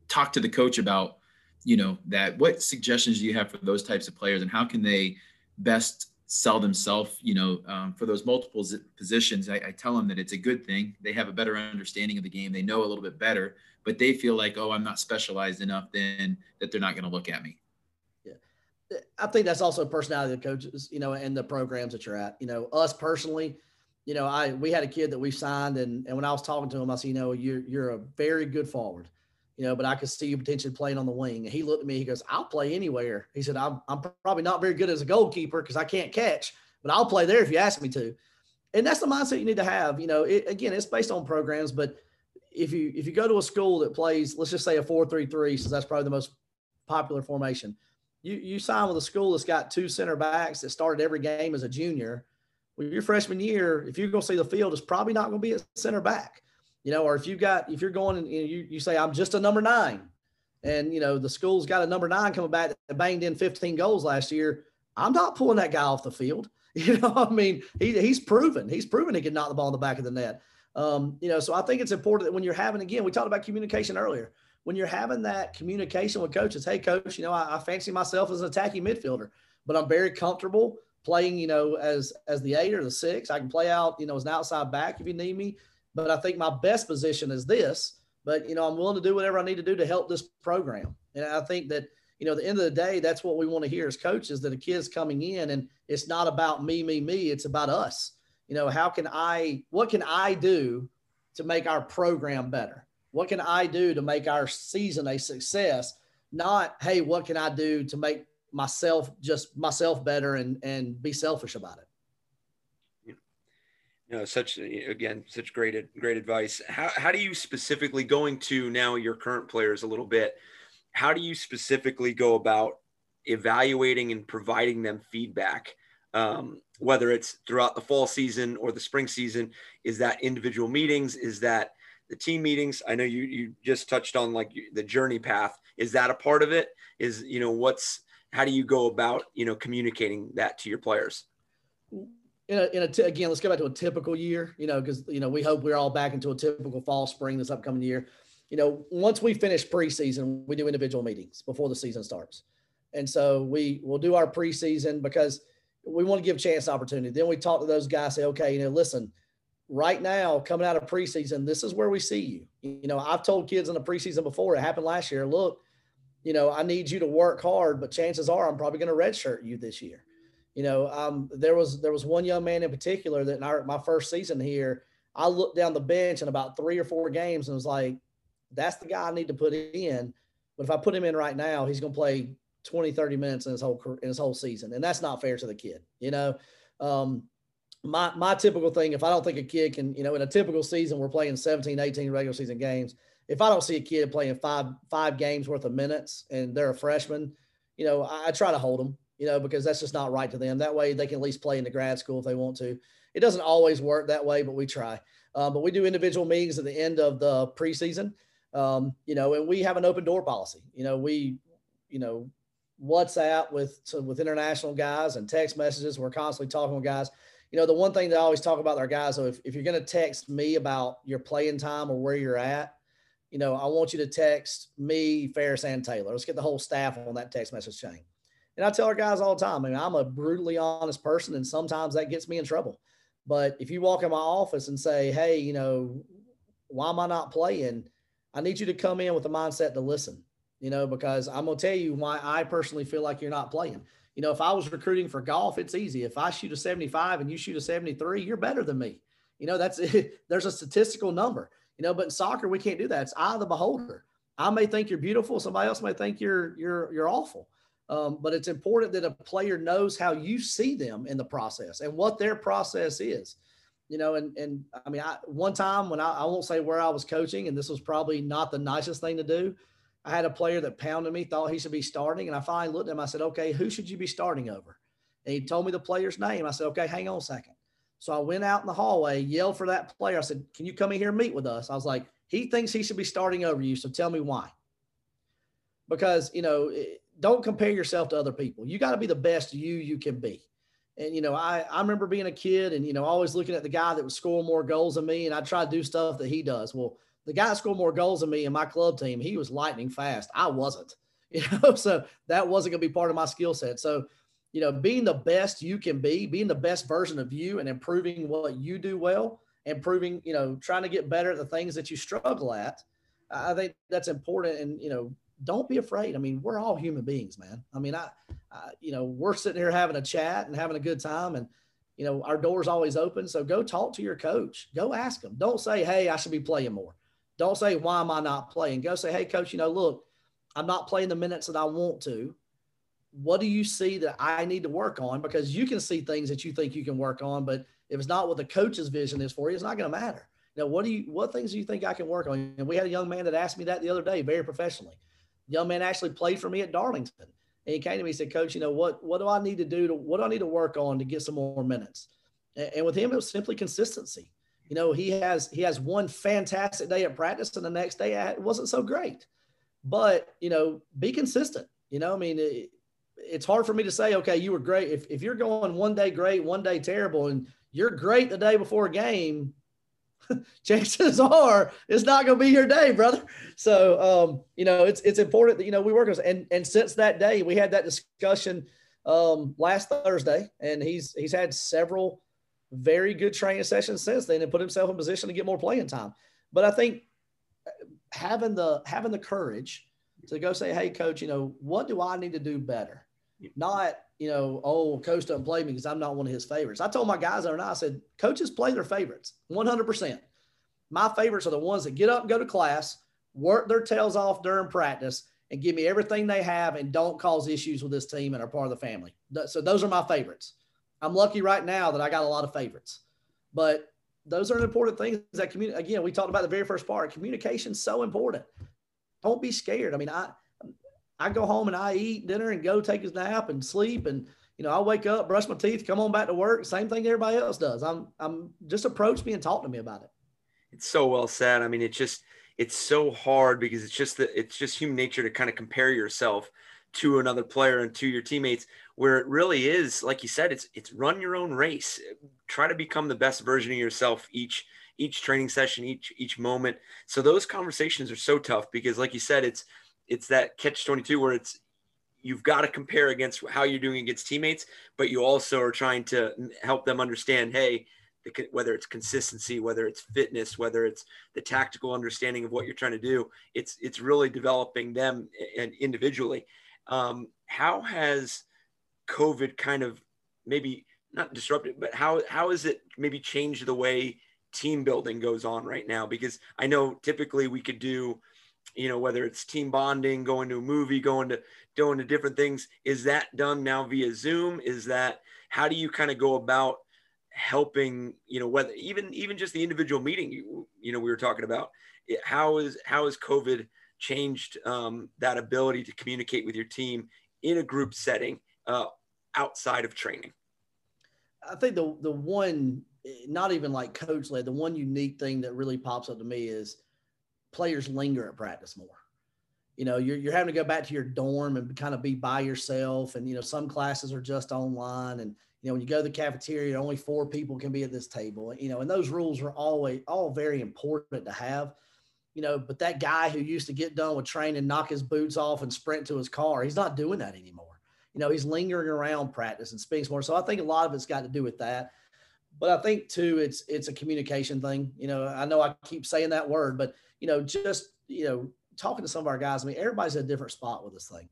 talk to the coach about you know that? What suggestions do you have for those types of players, and how can they best sell themselves, you know, um, for those multiple positions, I, I, tell them that it's a good thing. They have a better understanding of the game. They know a little bit better, but they feel like, oh, I'm not specialized enough then that they're not going to look at me. Yeah. I think that's also personality of coaches, you know, and the programs that you're at, you know, us personally, you know, I, we had a kid that we signed and, and when I was talking to him, I said, you know, you're, you're a very good forward you know, but I could see you potentially playing on the wing. And he looked at me, he goes, I'll play anywhere. He said, I'm, I'm probably not very good as a goalkeeper because I can't catch, but I'll play there if you ask me to. And that's the mindset you need to have. You know, it, again, it's based on programs, but if you if you go to a school that plays, let's just say a four three three, since that's probably the most popular formation, you you sign with a school that's got two center backs that started every game as a junior. Well, your freshman year, if you're going to see the field, it's probably not going to be a center back you know, or if you've got if you're going and you you say I'm just a number nine, and you know the school's got a number nine coming back that banged in 15 goals last year, I'm not pulling that guy off the field. You know, I mean, he, he's proven he's proven he can knock the ball in the back of the net. Um, you know, so I think it's important that when you're having again, we talked about communication earlier. When you're having that communication with coaches, hey coach, you know, I, I fancy myself as an attacking midfielder, but I'm very comfortable playing, you know, as as the eight or the six. I can play out, you know, as an outside back if you need me but I think my best position is this. But you know, I'm willing to do whatever I need to do to help this program. And I think that you know, at the end of the day, that's what we want to hear as coaches that a kid's coming in and it's not about me, me, me. It's about us. You know, how can I, what can I do to make our program better? What can I do to make our season a success? Not, hey, what can I do to make myself just myself better and and be selfish about it you know, such again, such great great advice. How how do you specifically going to now your current players a little bit? How do you specifically go about evaluating and providing them feedback? Um, whether it's throughout the fall season or the spring season, is that individual meetings? Is that the team meetings? I know you you just touched on like the journey path. Is that a part of it? Is you know what's how do you go about you know communicating that to your players? In a, in a t- again, let's go back to a typical year, you know, because, you know, we hope we're all back into a typical fall, spring this upcoming year. You know, once we finish preseason, we do individual meetings before the season starts. And so we will do our preseason because we want to give chance opportunity. Then we talk to those guys, say, okay, you know, listen, right now, coming out of preseason, this is where we see you. You know, I've told kids in the preseason before, it happened last year, look, you know, I need you to work hard, but chances are I'm probably going to redshirt you this year you know, um, there was there was one young man in particular that in our, my first season here, I looked down the bench in about three or four games and was like, that's the guy I need to put in. But if I put him in right now, he's going to play 20, 30 minutes in his whole in his whole season, and that's not fair to the kid. You know, um, my my typical thing, if I don't think a kid can, you know, in a typical season, we're playing 17, 18 regular season games. If I don't see a kid playing five five games worth of minutes and they're a freshman, you know, I, I try to hold them you know, because that's just not right to them. That way they can at least play in the grad school if they want to. It doesn't always work that way, but we try. Um, but we do individual meetings at the end of the preseason, um, you know, and we have an open door policy. You know, we, you know, WhatsApp with so with international guys and text messages. We're constantly talking with guys. You know, the one thing that I always talk about our guys, so if, if you're going to text me about your playing time or where you're at, you know, I want you to text me, Ferris, and Taylor. Let's get the whole staff on that text message chain. And I tell our guys all the time, I mean, I'm a brutally honest person, and sometimes that gets me in trouble. But if you walk in my office and say, hey, you know, why am I not playing? I need you to come in with a mindset to listen, you know, because I'm going to tell you why I personally feel like you're not playing. You know, if I was recruiting for golf, it's easy. If I shoot a 75 and you shoot a 73, you're better than me. You know, that's it. There's a statistical number, you know, but in soccer, we can't do that. It's eye of the beholder. I may think you're beautiful. Somebody else may think you're, you're, you're awful. Um, but it's important that a player knows how you see them in the process and what their process is. You know, and and I mean, I, one time when I, I won't say where I was coaching, and this was probably not the nicest thing to do. I had a player that pounded me, thought he should be starting, and I finally looked at him. I said, "Okay, who should you be starting over?" And he told me the player's name. I said, "Okay, hang on a second. So I went out in the hallway, yelled for that player. I said, "Can you come in here and meet with us?" I was like, he thinks he should be starting over you. So tell me why. Because, you know, don't compare yourself to other people. You got to be the best you you can be. And, you know, I, I remember being a kid and, you know, always looking at the guy that was scoring more goals than me. And I try to do stuff that he does. Well, the guy scored more goals than me in my club team. He was lightning fast. I wasn't, you know, so that wasn't going to be part of my skill set. So, you know, being the best you can be, being the best version of you and improving what you do well, improving, you know, trying to get better at the things that you struggle at. I think that's important. And, you know, don't be afraid. I mean, we're all human beings, man. I mean, I, I, you know, we're sitting here having a chat and having a good time and, you know, our door's always open. So go talk to your coach. Go ask them. Don't say, Hey, I should be playing more. Don't say, why am I not playing? Go say, Hey coach, you know, look, I'm not playing the minutes that I want to what do you see that I need to work on? Because you can see things that you think you can work on, but if it's not what the coach's vision is for you, it's not going to matter. Know, what do you, what things do you think I can work on? And we had a young man that asked me that the other day, very professionally. Young man actually played for me at Darlington. And he came to me and said, Coach, you know, what, what do I need to do to, what do I need to work on to get some more minutes? And, and with him, it was simply consistency. You know, he has, he has one fantastic day at practice and the next day it wasn't so great, but, you know, be consistent. You know, I mean, it, it's hard for me to say, okay, you were great. If, if you're going one day great, one day terrible, and you're great the day before a game, chances are it's not going to be your day, brother. So, um, you know, it's, it's important that, you know, we work on and, and since that day, we had that discussion um, last Thursday and he's, he's had several very good training sessions since then and put himself in position to get more playing time. But I think having the, having the courage to go say, Hey coach, you know, what do I need to do better? Not, you know, oh, coach doesn't play me because I'm not one of his favorites. I told my guys there and I said, coaches play their favorites 100%. My favorites are the ones that get up and go to class, work their tails off during practice, and give me everything they have and don't cause issues with this team and are part of the family. So those are my favorites. I'm lucky right now that I got a lot of favorites, but those are important things that community. Again, we talked about the very first part. Communication so important. Don't be scared. I mean, I I go home and I eat dinner and go take his nap and sleep and you know I wake up, brush my teeth, come on back to work. Same thing everybody else does. I'm I'm just approach me and talk to me about it. It's so well said. I mean, it's just it's so hard because it's just that it's just human nature to kind of compare yourself to another player and to your teammates where it really is like you said it's it's run your own race try to become the best version of yourself each each training session each each moment so those conversations are so tough because like you said it's it's that catch 22 where it's you've got to compare against how you're doing against teammates, but you also are trying to help them understand, hey, the, whether it's consistency, whether it's fitness, whether it's the tactical understanding of what you're trying to do, it's it's really developing them and individually. Um, how has COVID kind of maybe not disrupted, but how how has it maybe changed the way team building goes on right now? Because I know typically we could do you know whether it's team bonding going to a movie going to going to different things is that done now via zoom? Is that how do you kind of go about helping you know whether even even just the individual meeting you, you know we were talking about how is how has covid changed um, that ability to communicate with your team in a group setting uh, outside of training? I think the the one not even like coach led the one unique thing that really pops up to me is players linger at practice more. You know, you're, you're having to go back to your dorm and kind of be by yourself. And, you know, some classes are just online. And, you know, when you go to the cafeteria, only four people can be at this table, you know, and those rules are always all very important to have, you know, but that guy who used to get done with training, knock his boots off and sprint to his car, he's not doing that anymore. You know, he's lingering around practice and speaks more. So I think a lot of it's got to do with that but I think too, it's it's a communication thing. You know, I know I keep saying that word, but you know, just, you know, talking to some of our guys, I mean, everybody's at a different spot with this thing.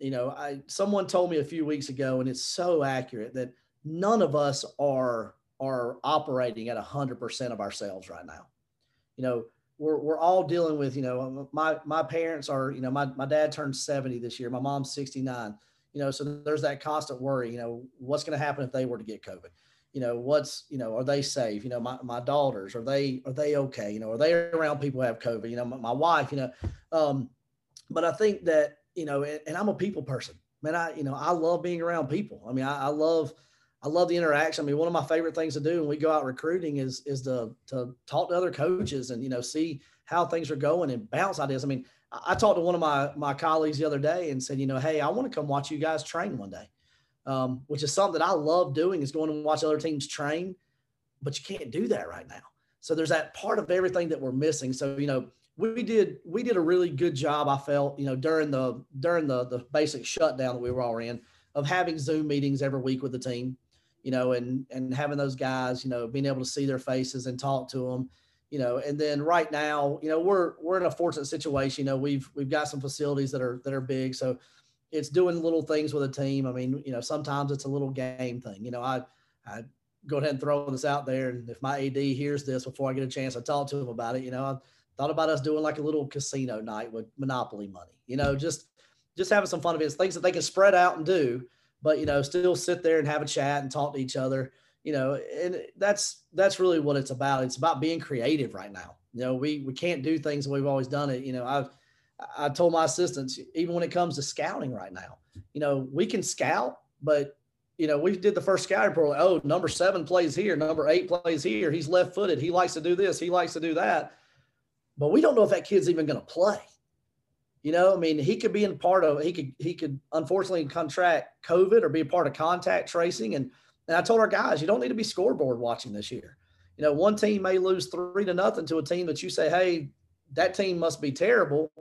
You know, I someone told me a few weeks ago, and it's so accurate that none of us are are operating at a hundred percent of ourselves right now. You know, we're we're all dealing with, you know, my my parents are, you know, my my dad turned 70 this year, my mom's 69. You know, so there's that constant worry, you know, what's going to happen if they were to get COVID? You know what's you know are they safe? You know my, my daughters are they are they okay? You know are they around people who have covid? You know my, my wife you know um but i think that you know and, and, i'm a people person. Man i you know i love being around people. I mean I, I, love i love the interaction. I mean one of my favorite things to do when we go out recruiting is is to to talk to other coaches and you know see how things are going and bounce ideas. I mean, I, I talked to one of my my colleagues the other day and said, you know, hey, I want to come watch you guys train one day, um, which is something that I love doing is going and watch other teams train, but you can't do that right now. So there's that part of everything that we're missing. So you know, we did we did a really good job. I felt you know during the during the the basic shutdown that we were all in of having Zoom meetings every week with the team, you know, and and having those guys, you know, being able to see their faces and talk to them, you know, and then right now, you know, we're we're in a fortunate situation. You know, we've we've got some facilities that are that are big, so it's doing little things with a team. I mean, you know, sometimes it's a little game thing. You know, I I go ahead and throw this out there, and if my AD hears this before I get a chance to talk to him about it, you know, I thought about us doing like a little casino night with Monopoly money. You know, just just having some fun. It's things that they can spread out and do, but you know, still sit there and have a chat and talk to each other. You know, and that's that's really what it's about. It's about being creative right now. You know, we we can't do things the way we've always done it. You know, I've I told my assistants even when it comes to scouting right now, you know, we can scout, but you know, we did the first scouting report. Oh, number seven plays here, number eight plays here. He's left footed. He likes to do this. He likes to do that. But we don't know if that kid's even going to play. You know, I mean, he could be in part of he could he could unfortunately contract COVID or be a part of contact tracing. And and I told our guys, you don't need to be scoreboard watching this year. You know, one team may lose three to nothing to a team that you say, hey, that team must be terrible.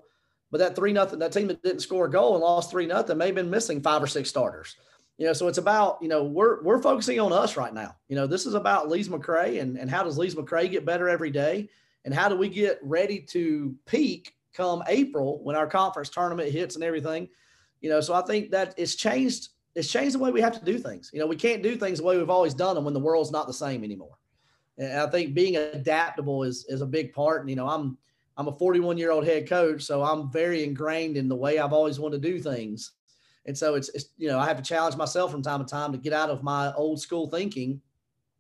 But that three nothing, that team that didn't score a goal and lost three nothing may have been missing five or six starters. You know, so it's about, you know, we're we're focusing on us right now. You know, this is about Lees McRae and, and how does Lees McRae get better every day? And how do we get ready to peak come April when our conference tournament hits and everything. You know, so I think that it's changed. It's changed the way we have to do things. You know, we can't do things the way we've always done them when the world's not the same anymore. And I think being adaptable is is a big part. And you know, I'm I'm a 41 year old head coach, so I'm very ingrained in the way I've always wanted to do things. And so it's, it's you know I have to challenge myself from time to time to get out of my old school thinking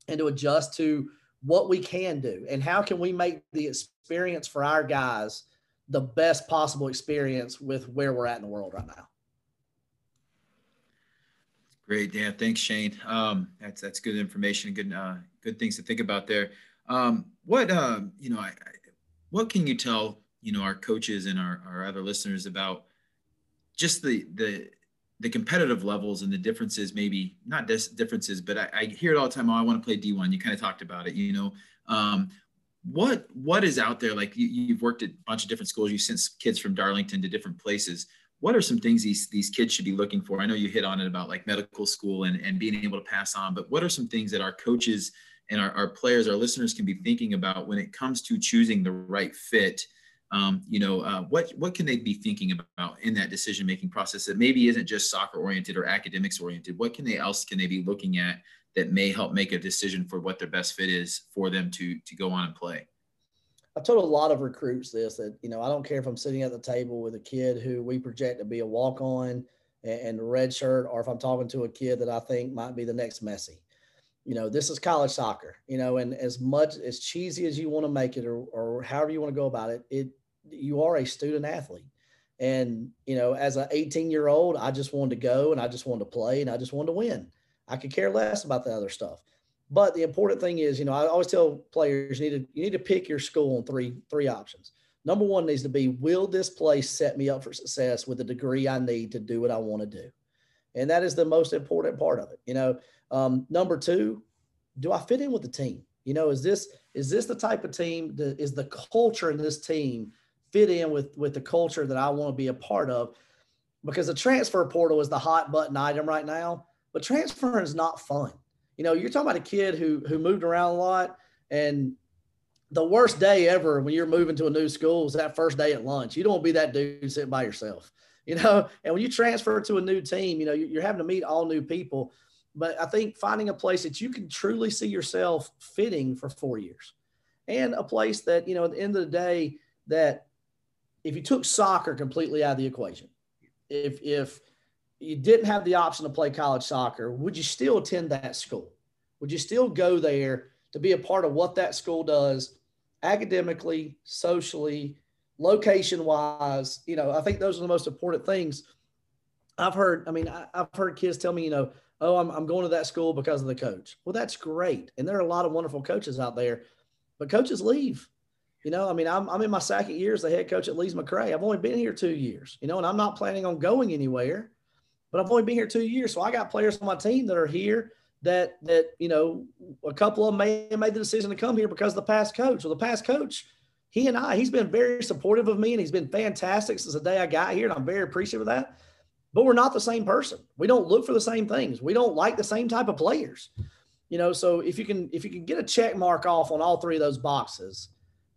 and to adjust to what we can do and how can we make the experience for our guys the best possible experience with where we're at in the world right now. Great, Dan. Thanks, Shane. Um, that's that's good information. Good uh, good things to think about there. Um, what uh, you know, I, what can you tell you know our coaches and our, our other listeners about just the the the competitive levels and the differences maybe not dis- differences but I, I, hear it all the time oh i want to play d1 you kind of talked about it you know? Um, what what is out there? Like you, have worked at a bunch of different schools. You've sent kids from darlington to different places. What are some things these these kids should be looking for? I know you hit on it about like medical school and, and being able to pass on but what are some things that our coaches and our, our players our listeners can be thinking about when it comes to choosing the right fit um, you know uh, what what can they be thinking about in that decision making process that maybe isn't just soccer oriented or academics oriented what can they else can they be looking at that may help make a decision for what their best fit is for them to to go on and play. I've told a lot of recruits this that you know I don't care if I'm sitting at the table with a kid who we project to be a walk on and, a red shirt, or if I'm talking to a kid that I think might be the next Messi. You know, this is college soccer. You know, and as much as cheesy as you want to make it, or, or however you want to go about it, it you are a student athlete. And you know, as an 18 year old, I just wanted to go and I just wanted to play and I just wanted to win. I could care less about the other stuff. But the important thing is, you know, I always tell players you need to you need to pick your school on three three options. Number one needs to be, will this place set me up for success with the degree I need to do what I want to do? And that is the most important part of it. You know, um, number two, do I fit in with the team? You know, is this is this the type of team that is the culture in this team fit in with with the culture that I want to be a part of? Because the transfer portal is the hot button item right now. But transferring is not fun. You know, you're talking about a kid who who moved around a lot, and the worst day ever when you're moving to a new school is that first day at lunch. You don't want to be that dude sitting by yourself, you know. And when you transfer to a new team, you know you're having to meet all new people. But I think finding a place that you can truly see yourself fitting for four years, and a place that you know at the end of the day that if you took soccer completely out of the equation, if if you didn't have the option to play college soccer, would you still attend that school? Would you still go there to be a part of what that school does academically, socially, location wise? You know, I think those are the most important things. I've heard, I mean, I've heard kids tell me, you know, oh, I'm, I'm going to that school because of the coach. Well, that's great. And there are a lot of wonderful coaches out there, but coaches leave. You know, I mean, I'm, I'm in my second year as the head coach at Lees McRae. I've only been here two years, you know, and I'm not planning on going anywhere, but I've only been here two years. So I got players on my team that are here that, that, you know, a couple of them may made the decision to come here because the past coach. Well, the past coach, he and I, he's been very supportive of me and he's been fantastic since the day I got here. And I'm very appreciative of that. But we're not the same person. We don't look for the same things. We don't like the same type of players. You know, so if you can if you can get a check mark off on all three of those boxes,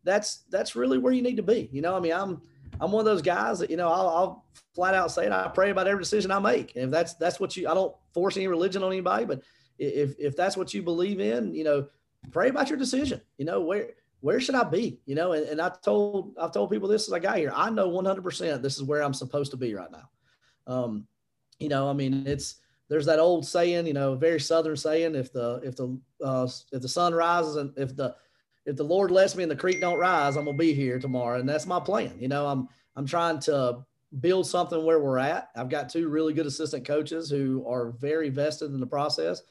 that's that's really where you need to be. You know, I mean, I'm I'm one of those guys that you know I'll, I'll flat out say it. I pray about every decision I make. And if that's that's what you, I don't force any religion on anybody, but if if that's what you believe in, you know, pray about your decision. You know, where where should I be? You know, and, and I told I've told people this as I got here. I know 100 percent this is where I'm supposed to be right now. Um, you know, I mean, it's there's that old saying, you know, very southern saying, if the if the uh, if the sun rises and if the if the Lord lets me and the creek don't rise, I'm gonna be here tomorrow, and that's my plan. You know, I'm I'm trying to build something where we're at. I've got two really good assistant coaches who are very vested in the process,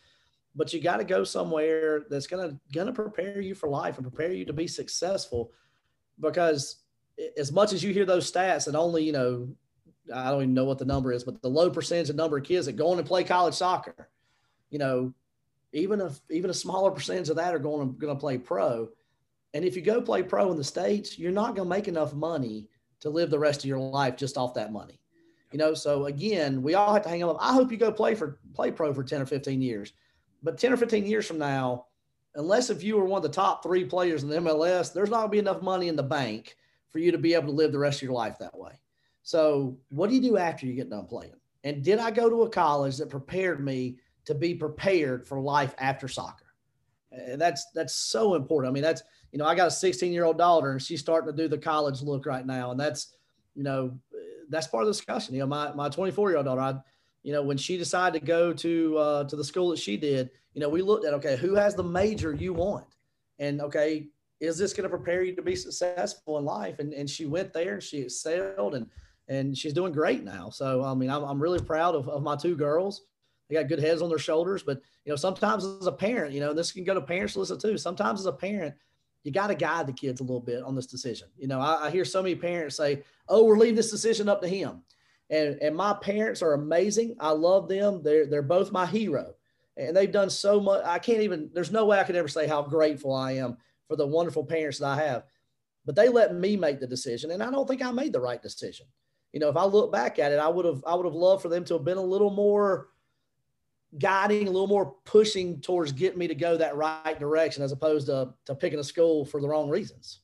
but you got to go somewhere that's gonna gonna prepare you for life and prepare you to be successful, because as much as you hear those stats and only you know I don't even know what the number is, but the low percentage of number of kids that go on and play college soccer, you know, even if even a smaller percentage of that are going to, going to play pro. And if you go play pro in the States, you're not going to make enough money to live the rest of your life just off that money. You know, so again, we all have to hang up. I hope you go play for play pro for 10 or 15 years. But 10 or 15 years from now, unless if you were one of the top three players in the MLS, there's not going to be enough money in the bank for you to be able to live the rest of your life that way. So, what do you do after you get done playing? And did I go to a college that prepared me to be prepared for life after soccer? And that's that's so important. I mean, that's you know, I got a 16 year old daughter, and she's starting to do the college look right now, and that's you know, that's part of the discussion. You know, my my 24 year old daughter, I, you know, when she decided to go to uh, to the school that she did, you know, we looked at okay, who has the major you want, and okay, is this going to prepare you to be successful in life? And and she went there, and she excelled, and and she's doing great now. So, I mean, I'm, I'm really proud of, of my two girls. They got good heads on their shoulders, but you know, sometimes as a parent, you know, this can go to parents to listen too. Sometimes as a parent, you got to guide the kids a little bit on this decision. You know, I, I, hear so many parents say, "Oh, we're leaving this decision up to him," and and my parents are amazing. I love them. They're they're both my hero, and they've done so much. I can't even. There's no way I could ever say how grateful I am for the wonderful parents that I have. But they let me make the decision, and I don't think I made the right decision you know, if I look back at it, I would have I would have loved for them to have been a little more guiding, a little more pushing towards getting me to go that right direction as opposed to to picking a school for the wrong reasons.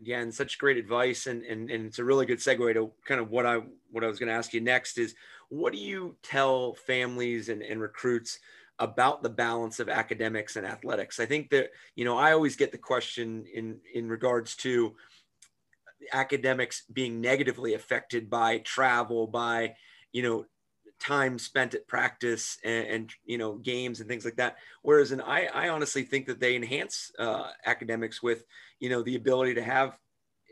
Again, such great advice, and and and it's a really good segue to kind of what I what I was going to ask you next is what do you tell families and, and recruits about the balance of academics and athletics? I think that you know I always get the question in in regards to academics being negatively affected by travel, by, you know, time spent at practice and, and, you know games and things like that. Whereas and I, I honestly think that they enhance uh, academics with you know the ability to have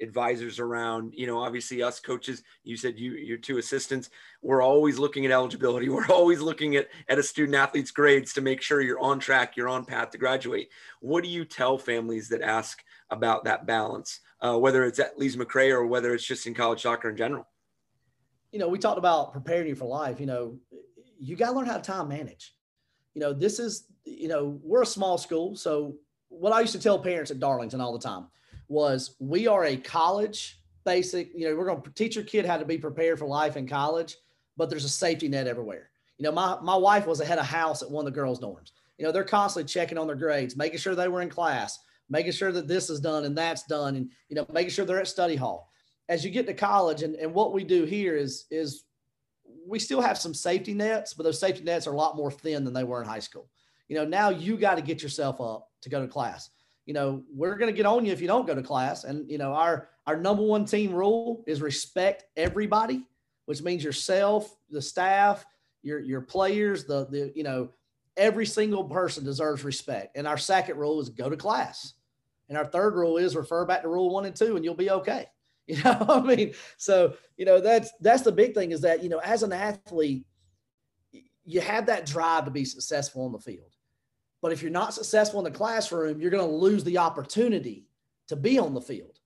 advisors around. You know obviously us coaches you said you your two assistants we're always looking at eligibility. We're always looking at at a student athlete's grades to make sure you're on track you're on path to graduate. What do you tell families that ask about that balance uh, whether it's at Lees McRae or whether it's just in college soccer in general? You know, we talked about preparing you for life. You know, you got to learn how to time manage. You know, this is, you know, we're a small school. So, what I used to tell parents at Darlington all the time was we are a college basic, you know, we're going to teach your kid how to be prepared for life in college, but there's a safety net everywhere. You know, my, my wife was ahead of house at one of the girls' dorms. You know, they're constantly checking on their grades, making sure they were in class, making sure that this is done and that's done and you know making sure they're at study hall as you get to college and, and what we do here is is we still have some safety nets but those safety nets are a lot more thin than they were in high school you know now you got to get yourself up to go to class you know we're going to get on you if you don't go to class and you know our our number one team rule is respect everybody which means yourself the staff your your players the the you know every single person deserves respect. And our second rule is go to class. And our third rule is refer back to rule one and two, and you'll be okay. You know, I mean, so you know that's that's the big thing is that you know as an athlete, you have that drive to be successful on the field. But if you're not successful in the classroom, you're going to lose the opportunity to be on the field.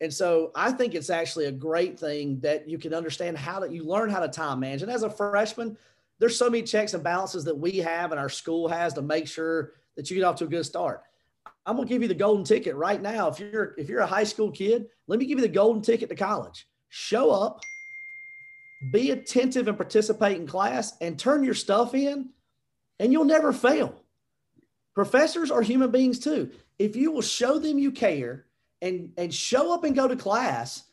And so I think it's actually a great thing that you can understand how to you learn how to time manage. And as a freshman, there's so many checks and balances that we have and our school has to make sure that you get off to a good start. I'm gonna give you the golden ticket right now. If you're if you're a high school kid, let me give you the golden ticket to college. Show up, be attentive and participate in class, and turn your stuff in, and you'll never fail. Professors are human beings too. If you will show them you care and and show up and go to class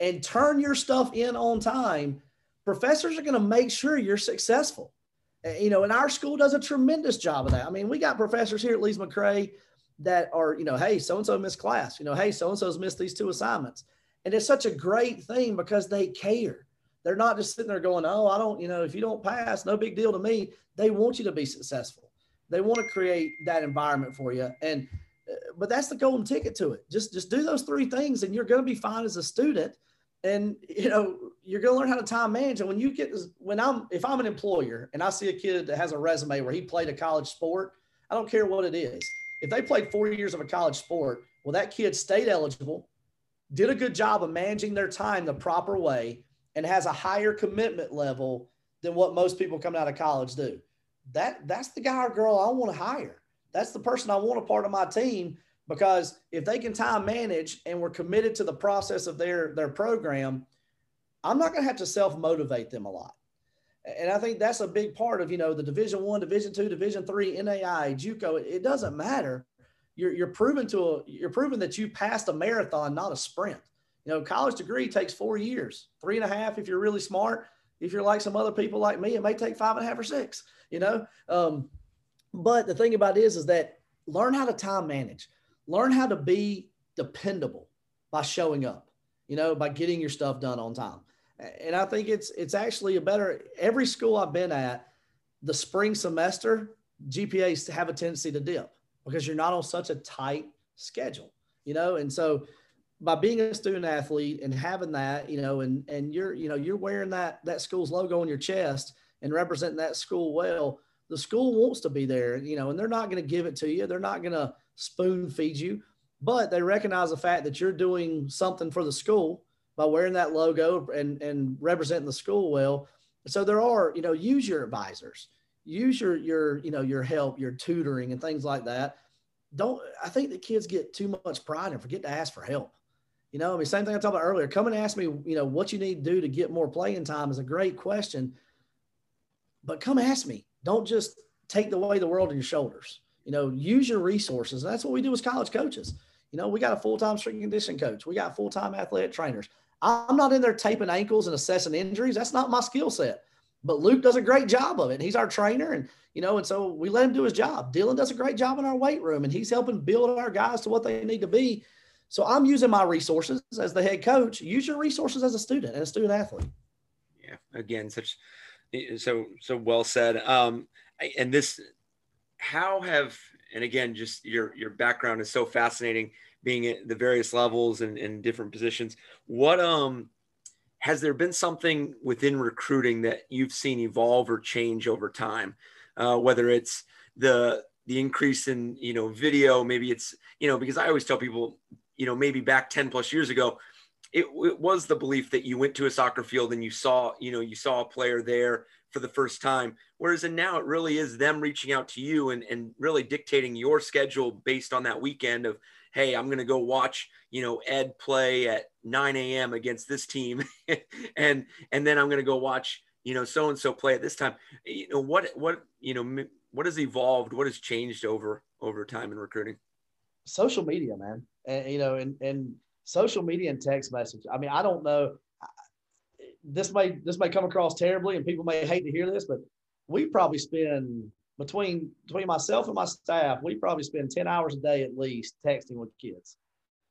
and turn your stuff in on time, professors are going to make sure you're successful. Eh, you know, and our school does a tremendous job of that. I mean, we got professors here at Lees McRae that are, you know, hey, so and so missed class. You know, hey, so and so's missed these two assignments. And it's such a great thing because they care. They're not just sitting there going, oh, I don't, you know, if you don't pass, no big deal to me. They want you to be successful. They want to create that environment for you. And uh, but that's the golden ticket to it. Just just do those three things, and you're going to be fine as a student. And you know you're going to learn how to time manage. And when you get when I'm if I'm an employer and I see a kid that has a resume where he played a college sport, I don't care what it is. If they played four years of a college sport, well, that kid stayed eligible, did a good job of managing their time the proper way, and has a higher commitment level than what most people coming out of college do. That that's the guy or girl I want to hire that's the person I want a part of my team because if they can time manage and we're committed to the process of their their program, I'm not going to have to self motivate them a lot. And I think that's a big part of you know the Division One, Division Two, Division Three, NAIA, JUCO. It doesn't matter. You're you're proving to a you're proving that you passed a marathon, not a sprint. You know, college degree takes four years, three and a half if you're really smart. If you're like some other people like me, it may take five and a half or six. You know, um, but the thing about it is, is that learn how to time manage, learn how to be dependable by showing up, you know, by getting your stuff done on time. And I think it's it's actually a better every school I've been at, the spring semester, GPAs have a tendency to dip because you're not on such a tight schedule, you know, and so by being a student athlete and having that, you know, and and you're, you know, you're wearing that that school's logo on your chest and representing that school well, the school wants to be there, you know, and they're not going to give it to you. They're not going to spoon feed you, but they recognize the fact that you're doing something for the school by wearing that logo and, and representing the school well. So there are, you know, use your advisors, use your, your, you know, your help, your tutoring and things like that. Don't, I think the kids get too much pride and forget to ask for help. You know, I mean, same thing I talked about earlier. Come and ask me, you know, what you need to do to get more playing time is a great question. But come ask me don't just take the weight of the world on your shoulders. You know, use your resources. And that's what we do as college coaches. You know, we got a full-time strength condition coach. We got full-time athletic trainers. I'm not in there taping ankles and assessing injuries. That's not my skill set. But Luke does a great job of it. He's our trainer, and you know, and so we let him do his job. Dylan does a great job in our weight room, and he's helping build our guys to what they need to be. So I'm using my resources as the head coach. Use your resources as a student and a student athlete. Yeah, again, such so so well said um and this how have and again just your your background is so fascinating being at the various levels and, and different positions what um has there been something within recruiting that you've seen evolve or change over time uh, whether it's the the increase in you know video maybe it's you know because i always tell people you know maybe back 10 plus years ago it, it, was the belief that you went to a soccer field and you saw, you know, you saw a player there for the first time. Whereas and now it really is them reaching out to you and, and really dictating your schedule based on that weekend of, hey, I'm going to go watch, you know, Ed play at 9 a.m. against this team, and and then I'm going to go watch, you know, so and so play at this time. You know what what you know what has evolved, what has changed over over time in recruiting? Social media, man, and you know, and and social media and text message. I mean, I don't know. This may this may come across terribly, and people may hate to hear this, but we probably spend between between myself and my staff, we probably spend ten hours a day at least texting with kids.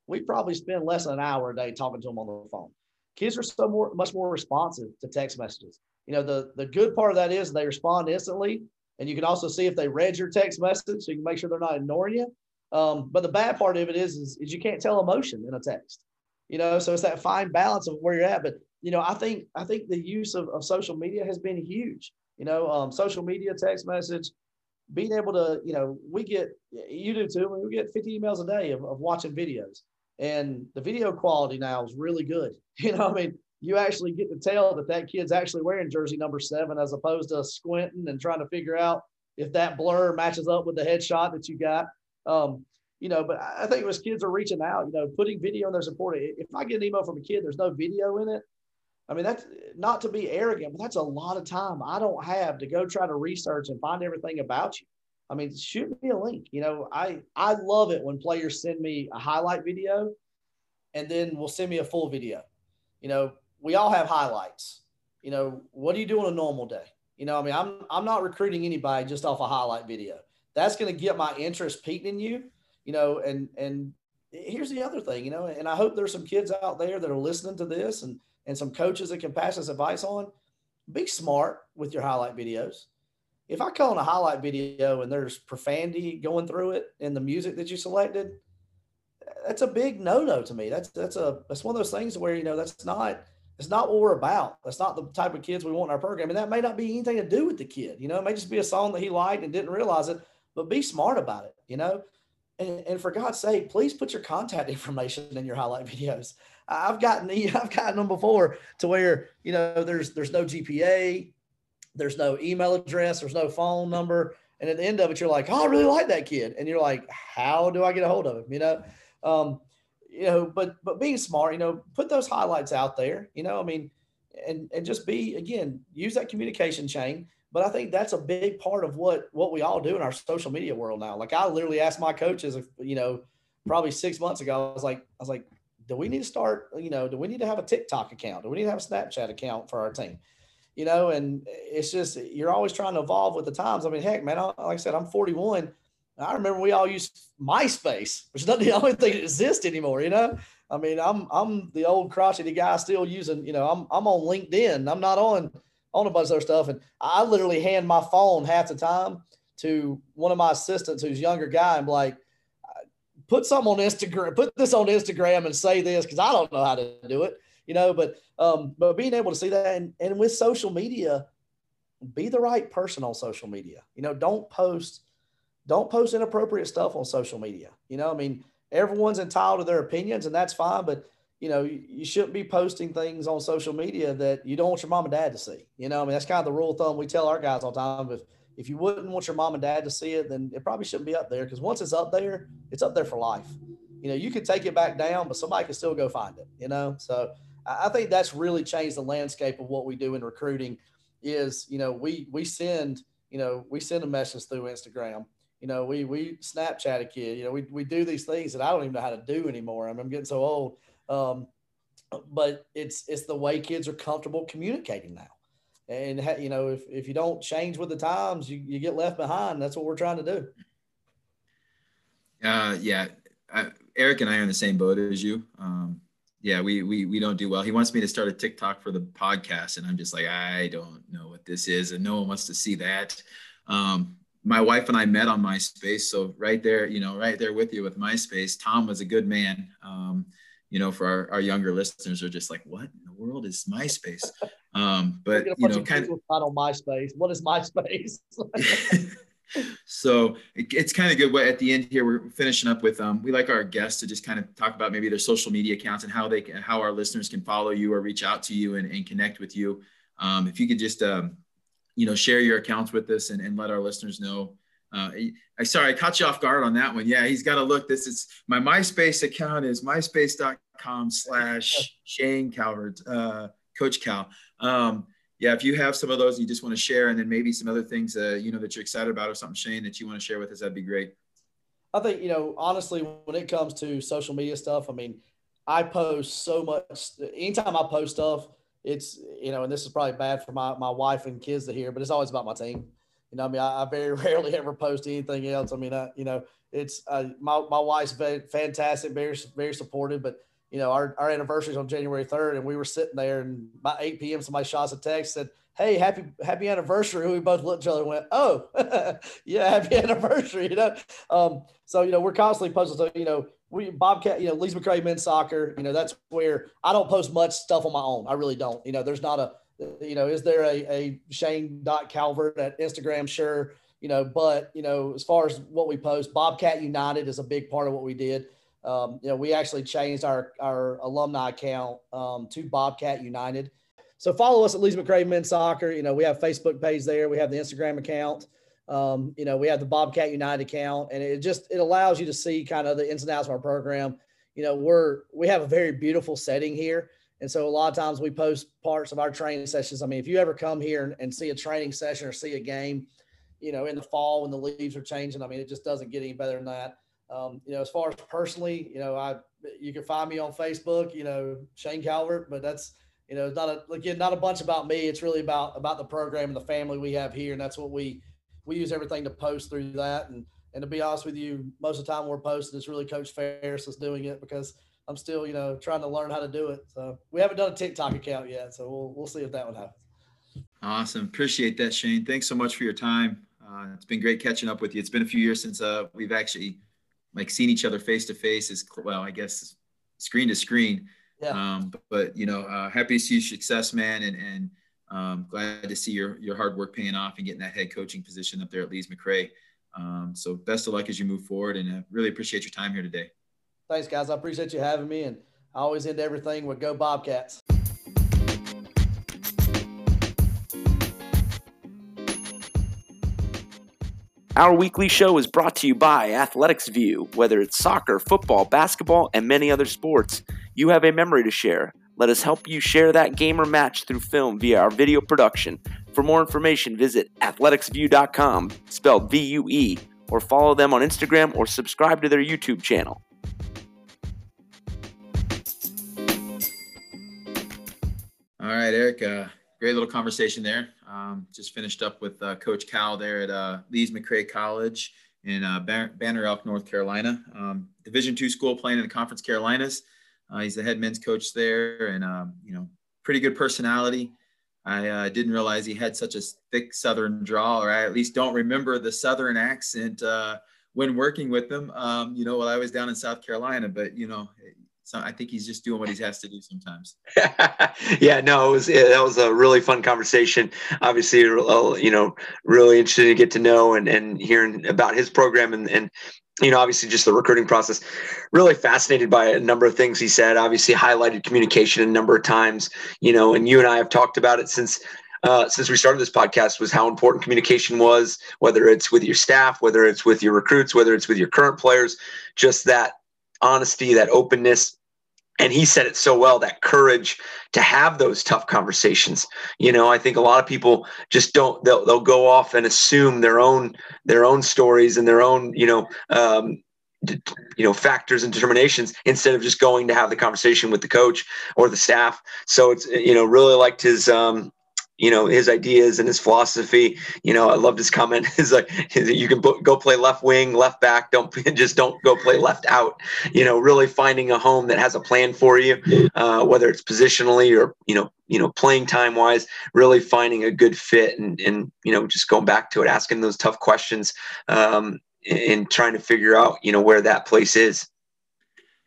We probably spend less than an hour a day talking to them on the phone. Kids are so more much more responsive to text messages. You know, the the good part of that is they respond instantly, and you can also see if they read your text message, so you can make sure they're not ignoring you. Um, but the bad part of it is, is, is you can't tell emotion in a text, you know. So it's that fine balance of where you're at. But you know, I think I think the use of, of social media has been huge. You know, um, social media, text message, being able to, you know, we get you do too. We get 50 emails a day of, of watching videos. and the video quality now is really good. You know, I mean, you actually get to tell that that kid's actually wearing jersey number seven as opposed to squinting and trying to figure out if that blur matches up with the headshot that you got. Um, you know, but I think as kids are reaching out, you know, putting video in their support. If I get an email from a kid, there's no video in it. I mean, that's not to be arrogant, but that's a lot of time I don't have to go try to research and find everything about you. I mean, shoot me a link. You know, I I love it when players send me a highlight video and then will send me a full video. You know, we all have highlights. You know, what do you do on a normal day? You know, I mean, I'm I'm not recruiting anybody just off a highlight video. That's going to get my interest piqued in you. You know, and and here's the other thing. You know, and I hope there's some kids out there that are listening to this and and some coaches that can pass this advice on. Be smart with your highlight videos. If I call in a highlight video and there's profanity going through it in the music that you selected, that's a big no-no to me. That's that's a that's one of those things where you know that's not it's not what we're about. That's not the type of kids we want in our program. And that may not be anything to do with the kid. You know, it may just be a song that he liked and didn't realize it, but be smart about it, you know? And, and for God's sake, please put your contact information in your highlight videos. I've gotten I've gotten them before to where, you know, there's there's no GPA, there's no email address, there's no phone number. And at the end of it, you're like, oh, I really like that kid. And you're like, how do I get a hold of him? You know? Um, you know, but but being smart, you know, put those highlights out there. You know, I mean, and and just be again use that communication chain. But I think that's a big part of what what we all do in our social media world now. Like I literally asked my coaches, you know, probably six months ago, I was like, I was like, do we need to start? You know, do we need to have a TikTok account? Do we need to have a Snapchat account for our team? You know, and it's just you're always trying to evolve with the times. I mean, heck, man, I, like I said, I'm 41 I remember we all used MySpace, which is not the only thing that exists anymore. You know, I mean, I'm I'm the old crotchety guy still using. You know, I'm I'm on LinkedIn. I'm not on on a bunch of other stuff, and I literally hand my phone half the time to one of my assistants who's younger guy and like, put some on Instagram, put this on Instagram and say this because I don't know how to do it. You know, but um, but being able to see that and, and with social media, be the right person on social media. You know, don't post don't post inappropriate stuff on social media. You know, I mean, everyone's entitled to their opinions and that's fine, but you know, you, you, shouldn't be posting things on social media that you don't want your mom and dad to see. You know, I mean, that's kind of the rule of thumb we tell our guys all the time. If if you wouldn't want your mom and dad to see it, then it probably shouldn't be up there because once it's up there, it's up there for life. You know, you could take it back down, but somebody can still go find it. You know, so I think that's really changed the landscape of what we do in recruiting. Is you know we we send you know we send a message through Instagram you know, we we Snapchat a kid. You know, we we do these things that I don't even know how to do anymore. I mean, I'm getting so old. Um, but it's it's the way kids are comfortable communicating now. And you know, if if you don't change with the times, you, you get left behind. That's what we're trying to do. Uh, yeah, I, Eric and I are in the same boat as you. Um, yeah, we, we we don't do well. He wants me to start a TikTok for the podcast, and I'm just like, I don't know what this is, and no one wants to see that. Um, my wife and I met on MySpace. So right there, you know, right there with you with MySpace, Tom was a good man. Um, you know, for our, our younger listeners are just like, what in the world is MySpace? Um, but you know, kind of not on MySpace. What is MySpace? so it, it's kind of good. At the end here, we're finishing up with um, we like our guests to just kind of talk about maybe their social media accounts and how they can, how our listeners can follow you or reach out to you and, and connect with you. Um, if you could just um, you know, share your accounts with us and, and let our listeners know. Uh, I sorry, I caught you off guard on that one. Yeah, he's got to look. This is my MySpace account is myspace.com slash Shane Calvert, uh, Coach Cal. Um, yeah, if you have some of those you just want to share, and then maybe some other things uh, you know that you're excited about or something, Shane, that you want to share with us, that'd be great. I think you know, honestly, when it comes to social media stuff, I mean, I post so much. Anytime I post stuff, it's you know, and this is probably bad for my my wife and kids to hear, but it's always about my team. You know, I mean, I, I very rarely ever post anything else. I mean, I, you know, it's uh, my my wife's fantastic, very very supportive, but you know, our, our anniversary is on January 3rd, and we were sitting there, and by 8 p.m., somebody shot us a text said, "Hey, happy happy anniversary!" We both looked at each other and went, "Oh, yeah, happy anniversary!" You know, um, so you know, we're constantly posting. So you know, we Bobcat, you know, Lees McRae men's soccer, you know, that's where I don't post much stuff on my own. I really don't. You know, there's not a, you know, is there a, a Shane Calvert at Instagram? Sure. You know, but you know, as far as what we post, Bobcat United is a big part of what we did. Um, you know, we actually changed our our alumni account um, to Bobcat United. So follow us at Lees McRae Men's Soccer. You know, we have Facebook page there. We have the Instagram account. Um, you know, we have the Bobcat United account, and it just it allows you to see kind of the ins and outs of our program. You know, we're we have a very beautiful setting here. And so a lot of times we post parts of our training sessions. I mean, if you ever come here and, and see a training session or see a game, you know, in the fall when the leaves are changing, I mean, it just doesn't get any better than that. Um, you know, as far as personally, you know, I you can find me on Facebook, you know, Shane Calvert, but that's you know, not a again not a bunch about me. It's really about about the program and the family we have here, and that's what we we use everything to post through that. And and to be honest with you, most of the time we're posting, it's really Coach Ferris is doing it because I'm still, you know, trying to learn how to do it. So we haven't done a TikTok account yet, so we'll we'll see if that one happens. Awesome, appreciate that, Shane. Thanks so much for your time. Uh, it's been great catching up with you. It's been a few years since uh, we've actually like seen each other face to face. is well, I guess screen to screen. Yeah. Um, but, but, you know, uh, happy to see your success, man, and and um, glad to see your your hard work paying off and getting that head coaching position up there at Lees McRae. Um, so best of luck as you move forward, and uh, really appreciate your time here today. Thanks, guys. I appreciate you having me, and I always end everything with "Go Bobcats." Our weekly show is brought to you by Athletics Vue. Whether it's soccer, football, basketball, and many other sports, you have a memory to share. Let us help you share that game or match through film via our video production. For more information, visit athleticsvue.com, spelled V U E, or follow them on Instagram or subscribe to their YouTube channel. All right, Eric. Great little conversation there. Um, just finished up with uh, Coach Cal there at uh, Lees McRae College in uh, Banner Elk, North Carolina. Um, Division two school playing in the Conference Carolinas. Uh, he's the head men's coach there, and um, you know, pretty good personality. I uh, didn't realize he had such a thick Southern drawl, or I at least don't remember the Southern accent uh, when working with him. Um, you know, while I was down in South Carolina, but you know, so I think he's just doing what he has to do sometimes. yeah, no, it was it, that was a really fun conversation. Obviously, uh, you know, really interested to get to know and and hearing about his program and and you know, obviously just the recruiting process. Really fascinated by a number of things he said. Obviously, highlighted communication a number of times. You know, and you and I have talked about it since uh, since we started this podcast was how important communication was, whether it's with your staff, whether it's with your recruits, whether it's with your current players, just that honesty, that openness. And he said it so well that courage to have those tough conversations. You know, I think a lot of people just don't, they'll, they'll go off and assume their own, their own stories and their own, you know, um, you know factors and determinations instead of just going to have the conversation with the coach or the staff so it's you know really liked his um you know his ideas and his philosophy. You know i loved his comment. Is like you can go play left wing left back. Don't just don't go play left out. You know really finding a home that has a plan for you uh, whether it's positionally or you know you know playing time wise really finding a good fit and and you know just going back to it asking those tough questions um, and trying to figure out you know where that place is.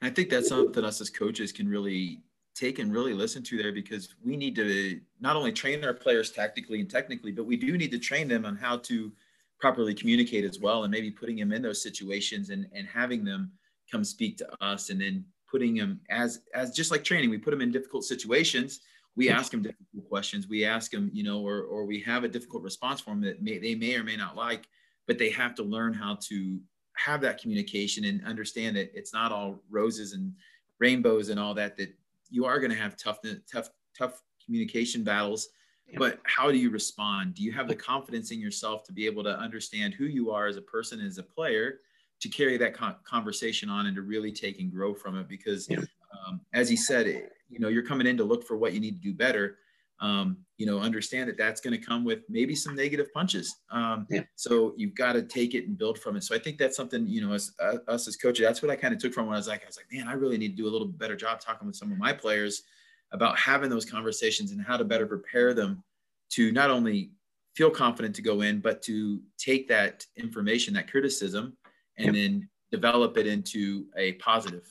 I think that's something us as coaches can really take and really listen to there because we need to not only train our players tactically and technically, but we do need to train them on how to properly communicate as well and maybe putting them in those situations and, and having them come speak to us and then putting them as as just like training we put them in difficult situations. We ask them difficult questions. We ask them you know or or we have a difficult response for them that may, they may or may not like but they have to learn how to have that communication and understand that it's not all roses and rainbows and all that that you are going to have tough, tough, tough communication battles. Yeah. But how do you respond? Do you have the confidence in yourself to be able to understand who you are as a person, as a player, to carry that con- conversation on and to really take and grow from it? Because, yeah. um, as he said, you know, you're coming in to look for what you need to do better. Um, you know, understand that that's going to come with maybe some negative punches. Um, yeah. So you've got to take it and build from it. So I think that's something, you know, as uh, us as coaches, that's what I kind of took from when I was like, I was like, man, I really need to do a little better job talking with some of my players about having those conversations and how to better prepare them to not only feel confident to go in, but to take that information, that criticism, and then develop it into a positive.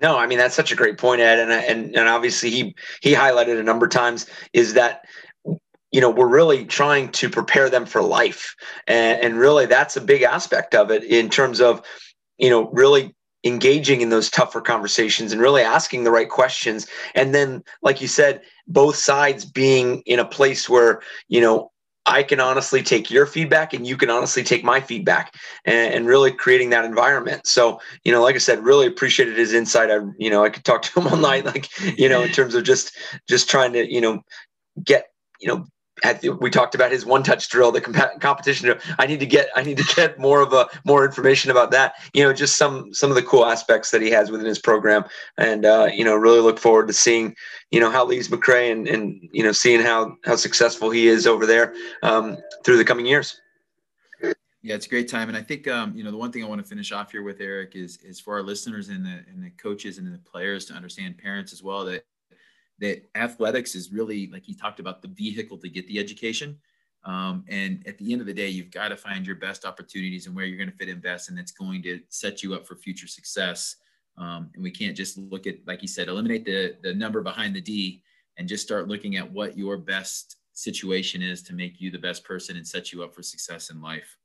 No, I mean that's such a great point, Ed, and and and obviously he he highlighted a number of times is that you know we're really trying to prepare them for life, and, and really that's a big aspect of it in terms of you know really engaging in those tougher conversations and really asking the right questions. And then like you said both sides being in a place where you know I can honestly take your feedback and you can honestly take my feedback and, and, really creating that environment. So, you know, like I said, really appreciated his insight. I, you know, I could talk to him all night, like, you know, in terms of just, just trying to, you know, get, you know, we talked about his one touch drill, the comp- competition. I need to get, I need to get more of a more information about that. You know, just some some of the cool aspects that he has within his program, and uh, you know, really look forward to seeing, you know, how Lees McRae and and you know, seeing how how successful he is over there um, through the coming years. Yeah, it's a great time, and I think um, you know the one thing I want to finish off here with Eric is is for our listeners and the and the coaches and the players to understand, parents as well, that that athletics is really like he talked about the vehicle to get the education. Um, and at the end of the day you've got to find your best opportunities and where you're going to fit in best and it's going to set you up for future success. Um, and we can't just look at like you said eliminate the the number behind the d and just start looking at what your best situation is to make you the best person and set you up for success in life